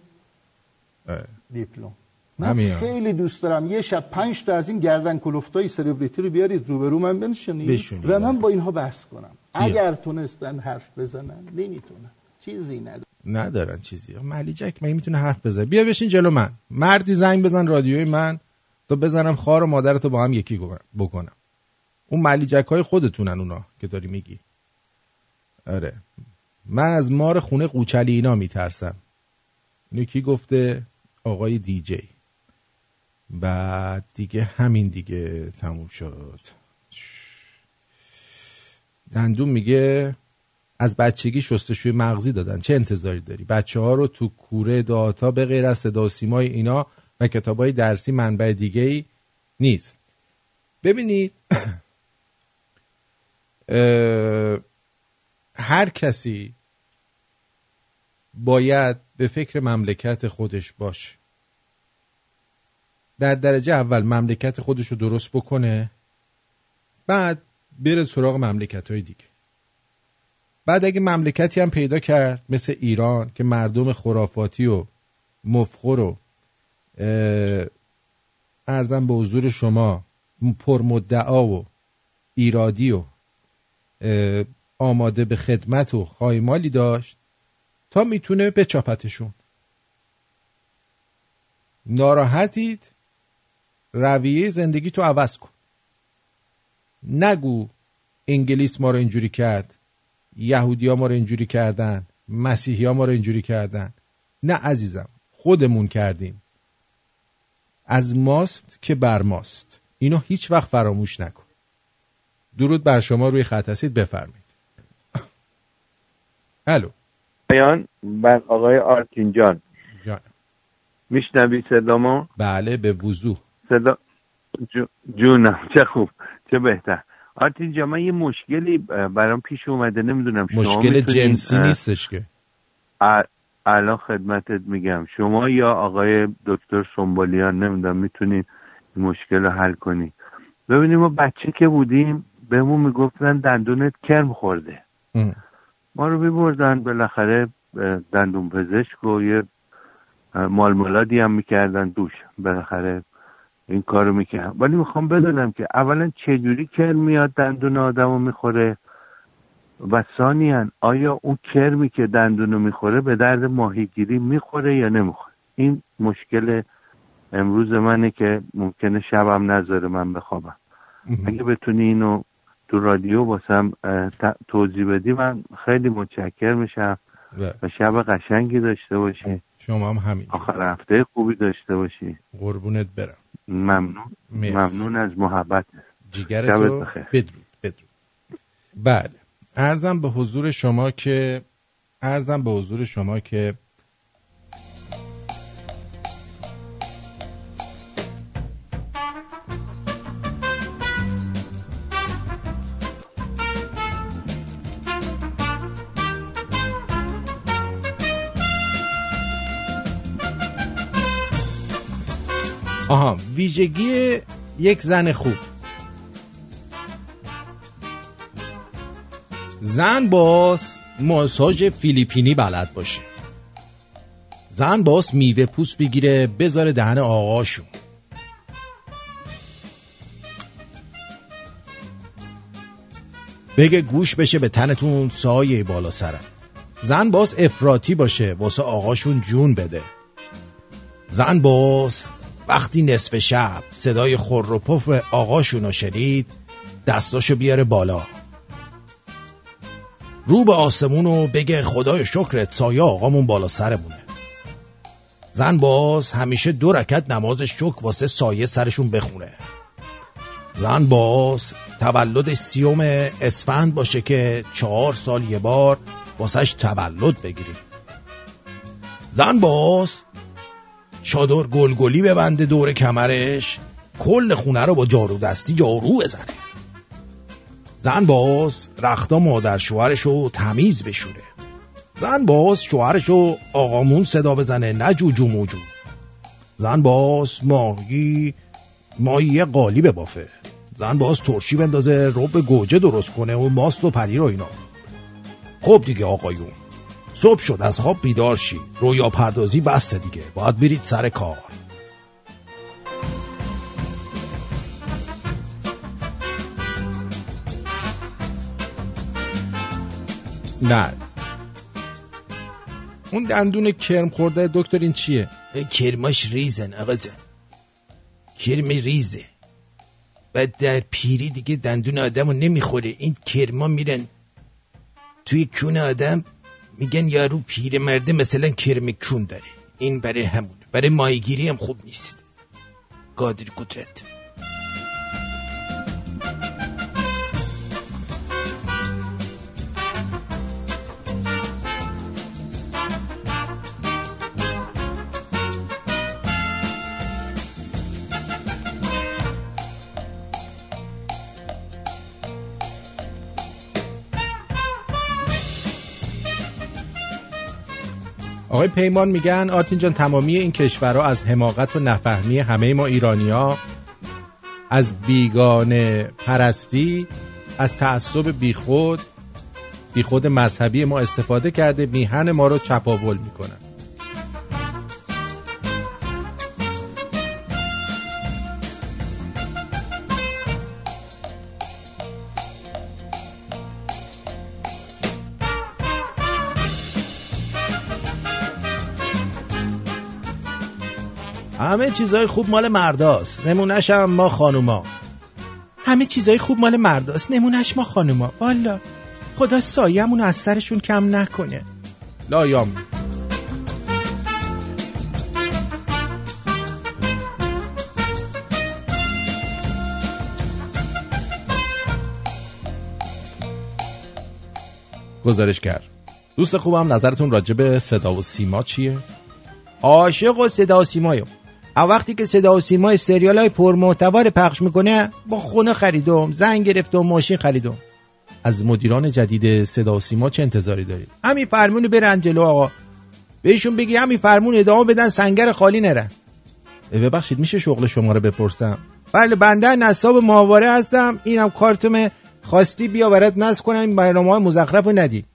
دیپلم. من خیلی دوست دارم. یه شب پنج تا از این گردن کلفتای سلبریتی رو بیارید روبرو من بنشینید. و من با اینها بحث کنم. اگر تونستن حرف بزنن نمی‌تونن. چیزی نداره ندارن چیزی. ملی جک مگه می‌تونه حرف بزنه؟ بیا بشین جلو من. مردی زنگ بزن رادیوی من. تا بزنم خار و مادرتو با هم یکی بکنم. اون ملی جک های خودتونن اونا که داری میگی. آره. من از مار خونه قوچلی اینا میترسم. اینو کی گفته؟ آقای دیجی بعد دیگه همین دیگه تموم شد. دندون میگه از بچگی شستشوی مغزی دادن. چه انتظاری داری؟ بچه ها رو تو کوره داتا به غیر از صدا اینا و کتاب های درسی منبع دیگه ای نیست ببینید *clears throat* هر کسی باید به فکر مملکت خودش باشه. در درجه اول مملکت خودش رو درست بکنه بعد بره سراغ مملکت های دیگه. بعد اگه مملکتی هم پیدا کرد مثل ایران که مردم خرافاتی و مفخر و ارزم به حضور شما پرمدعا و ایرادی و آماده به خدمت و خایمالی داشت تا می‌تونه بچاپتشون. ناراحتید؟ رویه زندگی تو عوض کن. نگو انگلیس ما رو اینجوری کرد یهودی ها ما رو اینجوری کردن مسیحی ها ما رو اینجوری کردن. نه عزیزم خودمون کردیم. از ماست که بر ماست. اینو هیچ وقت فراموش نکن. درود بر شما روی خط هستید بفرمایید. الو. بیان بر آقای آرتین جان. جان. میشنوی صدامو بله به وضوح. صدا جونم چه خوب. چه بهتر. آرتین جان من یه مشکلی برام پیش اومده نمی‌دونم شما مشکل جنسی نیستش که. الان خدمتت میگم. شما یا آقای دکتر سنبالیان نمی‌دونم می‌تونین مشکل رو حل کنی ببینیم ما بچه که بودیم بهمون می‌گفتن دندونت کرم خورده. ما رو میبردن بالاخره دندون پزشک و یه مالمولادی هم می‌کردن دوش. بالاخره این کارو می‌کردن ولی می‌خوام بدونم که اولا چجوری کرم میاد دندون آدم رو می‌خوره و ثانیا آیا اون کرمی که دندونو می‌خوره به درد ماهیگیری می‌خوره یا نمی‌خوره؟ این مشکل امروز منه که ممکنه شبم نذاره من بخوابم. اگه بتونی اینو تو رادیو باسم توضیح بدی من خیلی متشکر میشم. و شب قشنگی داشته باشی. شما هم همین آخر هفته خوبی داشته باشی. قربونت برم. ممنون. ممنون از محبت. جیگرتو بدرود بدرود. بله. ارزم به حضور شما که ارزم به حضور شما که آها ویژگی یک زن خوب. زن باس ماساژ فیلیپینی بلد باشه. زن باس میوه پوست بگیره بذاره دهن آقاشون بگه گوش بشه به تنتون سایه بالا سرم. زن باس افراتی باشه واسه آقاشون جون بده. زن باس وقتی نصف شب صدای خور و پف آقاشون رو شنید دستاشو بیاره بالا. رو به آسمون و بگه خدای شکرت سایه آقامون بالا سرمونه. زن باز همیشه دو رکت نماز شکر واسه سایه سرشون بخونه. زن باز تولد سیوم اسفند باشه که چهار سال یه بار واسهش تولد بگیریم. زن باز چادر گلگلی ببنده دور کمرش کل خونه رو با جارو دستی جارو بزنه. زن باز رختا مادر شوهرش رو تمیز بشوره. زن باز شوهرش آقامون صدا بزنه نه جوجو موجو. زن باز ماهی ماهی قالی ببافه. زن باز ترشی بندازه روب گوجه درست کنه و ماست و پنیر و اینا. خب دیگه آقایون. صبح شد از خواب بیدار شی. رویا پردازی بسته دیگه. باید برید سر کار. نه. اون دندون کرم خورده دکتر این چیه؟ کرماش ریزن آقا جان کرم ریزه. بعد در پیری دیگه دندون آدم رو نمی‌خوره. این کرما میرن توی کون آدم. میگن یارو پیر مرده مثلا کرم کون داره. این برای همون. برای مایگیری هم خوب نیست. قادر قدرت. آقای پیمان میگن آرتین جان تمامی این کشورها از حماقت و نفهمی همه ما ایرانیا از بیگانه پرستی از تعصب بیخود بیخود مذهبی ما استفاده کرده میهن ما رو چپاول می‌کنن. همه چیزای خوب مال مرداست. نمونهش هم ما خانوما. همه چیزای خوب مال مرداست. نمونهش ما خانوما. والا. خدا سایمون از سرشون کم نکنه. لایام. گزارشگر. دوست خوبم نظرتون راجع به صدا و سیما چیه؟ عاشق و صدا و سیمایم وقتی که صدا و سیما سریال های پرمحتوا پخش می‌کنه با خونه خریدم زنگ گرفتم ماشین خریدم. از مدیران جدید صدا و سیما چه انتظاری دارید؟ همین فرمون برن جلو آقا. بهشون بگی همین فرمون ادامه بدن سنگر خالی نرن ببخشید میشه شغل شما رو بپرسم؟ بله بنده نصاب ماهواره هستم. اینم کارتم خواستی بیا برات نصب کنم. این برنامه های مزخرف رو ندی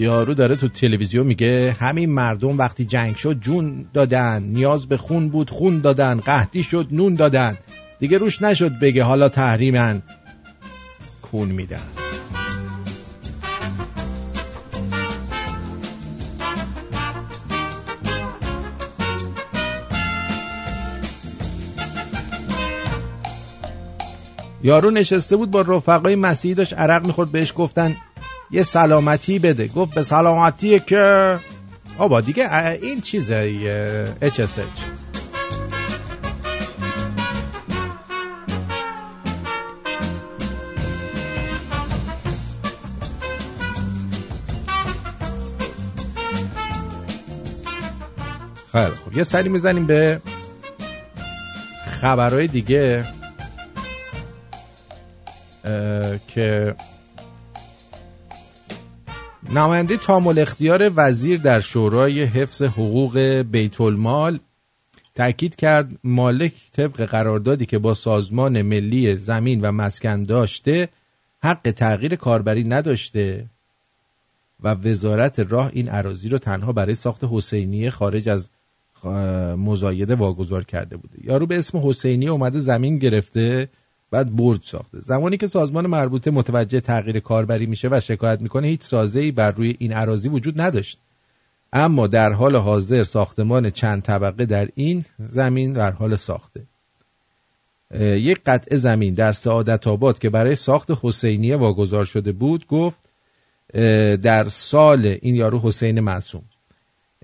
یارو داره تو تلویزیون میگه همین مردم وقتی جنگ شد جون دادن نیاز به خون بود خون دادن قحطی شد نون دادن. دیگه روش نشد بگه حالا تحریمن. کون میدن. یارو نشسته بود با رفقای مسیحی داشت عرق می‌خورد بهش گفتن یه سلامتی بده. گفت به سلامتی که؟ آبا دیگه این چیزه HSH خیلی خوب. یه سری می‌زنیم به خبرهای دیگه که نماینده تامل اختیار وزیر در شورای حفظ حقوق بیت المال تاکید کرد مالک طبق قراردادی که با سازمان ملی زمین و مسکن داشته حق تغییر کاربری نداشته و وزارت راه این عراضی رو تنها برای ساخت حسینی خارج از مزایده واگذار کرده بوده. یارو به اسم حسینی اومده زمین گرفته. بعد برد ساخته. زمانی که سازمان مربوطه متوجه تغییر کاربری میشه و شکایت می‌کنه هیچ سازه‌ای بر روی این عراضی وجود نداشت. اما در حال حاضر ساختمان چند طبقه در این زمین در حال ساخته. یک قطعه زمین در سعادت آباد که برای ساخت حسینیه واگذار شده بود گفت در سال این یارو حسین معصوم.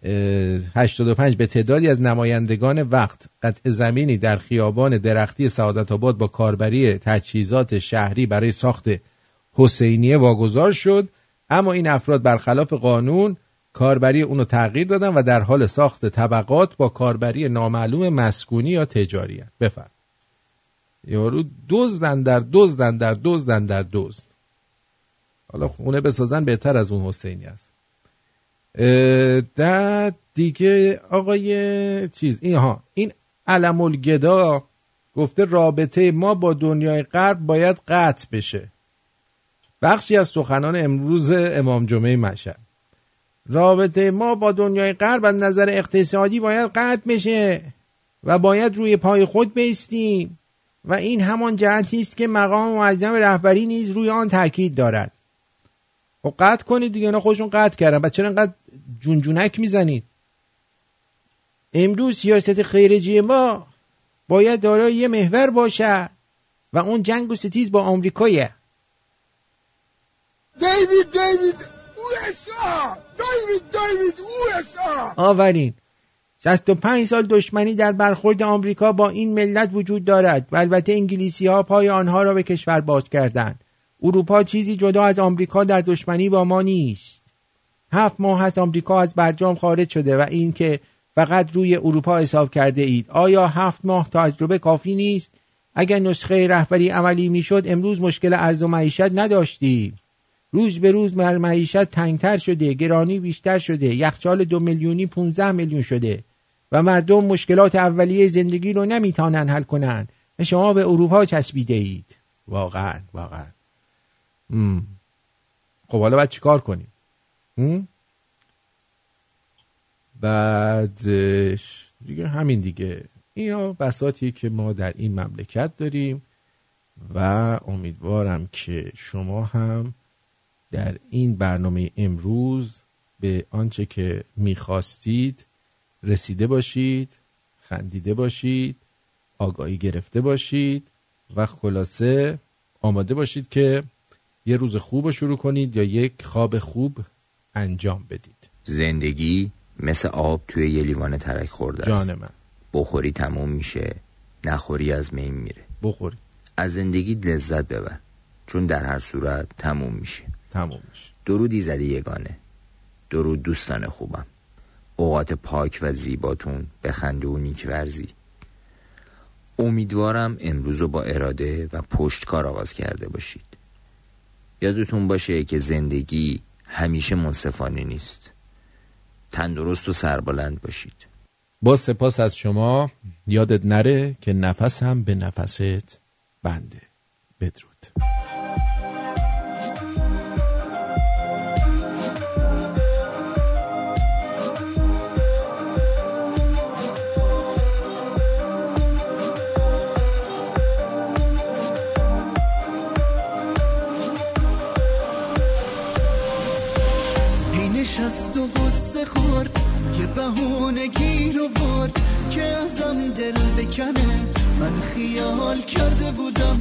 85 به تعدادی از نمایندگان وقت قطع زمینی در خیابان درختی سعادت آباد با کاربری تجهیزات شهری برای ساخت حسینیه واگذار شد. اما این افراد برخلاف قانون کاربری اونو تغییر دادن و در حال ساخت طبقات با کاربری نامعلوم مسکونی یا تجاری هست بفرم یارو دزدن در دزدن در دزدن در دزد. حالا خونه بسازن بهتر از اون حسینی است در دیگه آقای چیز این ها این علم الگدا گفته رابطه ما با دنیای غرب باید قطع بشه. بخشی از سخنان امروز امام جمعه مشهد. رابطه ما با دنیای غرب از نظر اقتصادی باید قطع بشه و باید روی پای خود بیستیم. و این همان جهتی است که مقام معظم رهبری نیز روی آن تاکید دارد. خب قطع کنید دیگه اینا خودشون قطع کردن. بعد چرا انقدر جونجونک می‌زنید. امروز سیاست خیرجی ما باید دارای یه محور باشه و اون جنگ و ستیز با آمریکایه. دیوید دیوید دیوید دیوید آورین. 65 سال دشمنی در برخورد آمریکا با این ملت وجود دارد و البته انگلیسی ها پای آنها را به کشور باز کردند. اروپا چیزی جدا از آمریکا در دشمنی با ما نیست. هفت ماه از آمریکا از برجام خارج شده و این که فقط روی اروپا حساب کرده اید. آیا هفت ماه تجربه کافی نیست؟ اگر نسخه رهبری عملی می‌شد امروز مشکل ارز و معیشت نداشتیم. روز به روز معیشت تنگتر شده گرانی بیشتر شده یخچال دو میلیونی 15 میلیون شده و مردم مشکلات اولیه زندگی رو نمی‌تونن حل کنن. و شما به اروپا چسبیده اید. واقعا واقعا. خب حالا باید چیکار کنیم؟ بعدش دیگه همین دیگه. اینا بساتی که ما در این مملکت داریم و امیدوارم که شما هم در این برنامه امروز به آنچه که می‌خواستید رسیده باشید خندیده باشید آگاهی گرفته باشید و خلاصه آماده باشید که یه روز خوب رو شروع کنید یا یک خواب خوب انجام بدید. زندگی مثل آب توی یه لیوان ترک خورده است. جان من. بخوری تموم میشه نخوری از مین میره. بخوری. از زندگی لذت ببر چون در هر صورت تموم میشه. تموم میشه. درودی زده یگانه. درود دوستان خوبم. اوقات پاک و زیباتون به خنده و نیک ورزی. امیدوارم امروز رو با اراده و پشتکار آغاز کرده باشید. یادتون باشه که زندگی همیشه منصفانه نیست. تندرست و سربلند باشید. با سپاس از شما. یادت نره که نفس هم به نفست بنده. بدرود. گیر ورد که ازم دل بکنه. من خیال کرده بودم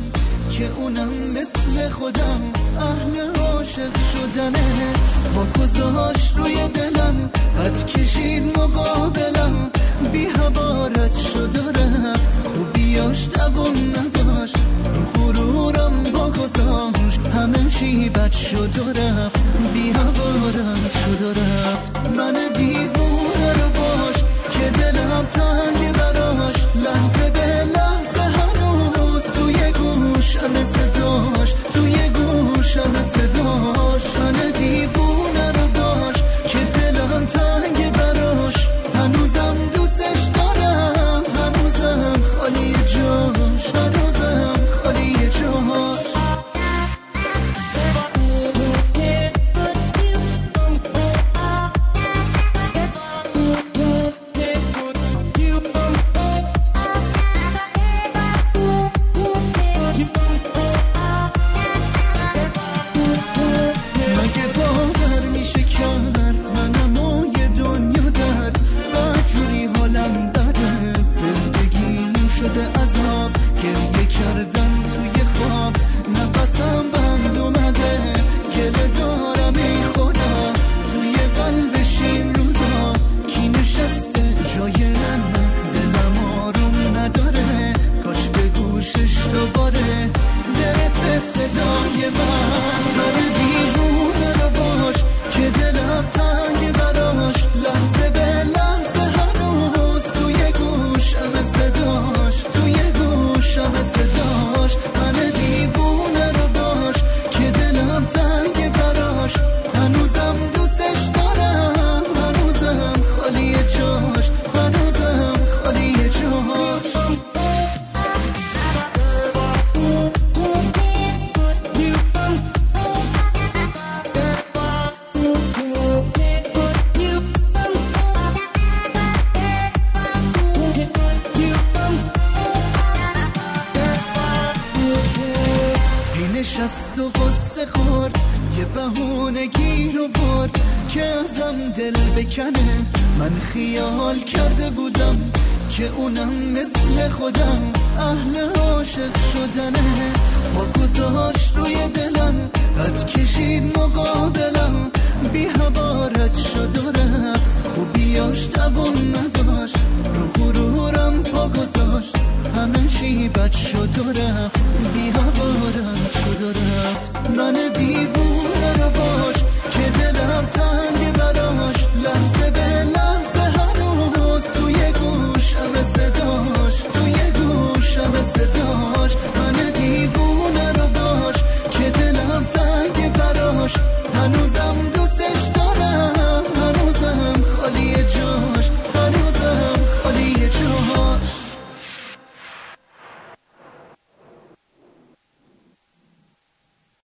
که اونم مثل خودم. اهل عاشق شدنه. با گذاش روی دلم بد کشید مقابلم. بی هبارت شد رفت. خوبیاش دوون نداشت. رو غرورم با گذاشت. همه چی بد شد و رفت. بی هوارم شد و رفت. من دیوونه تنگ براش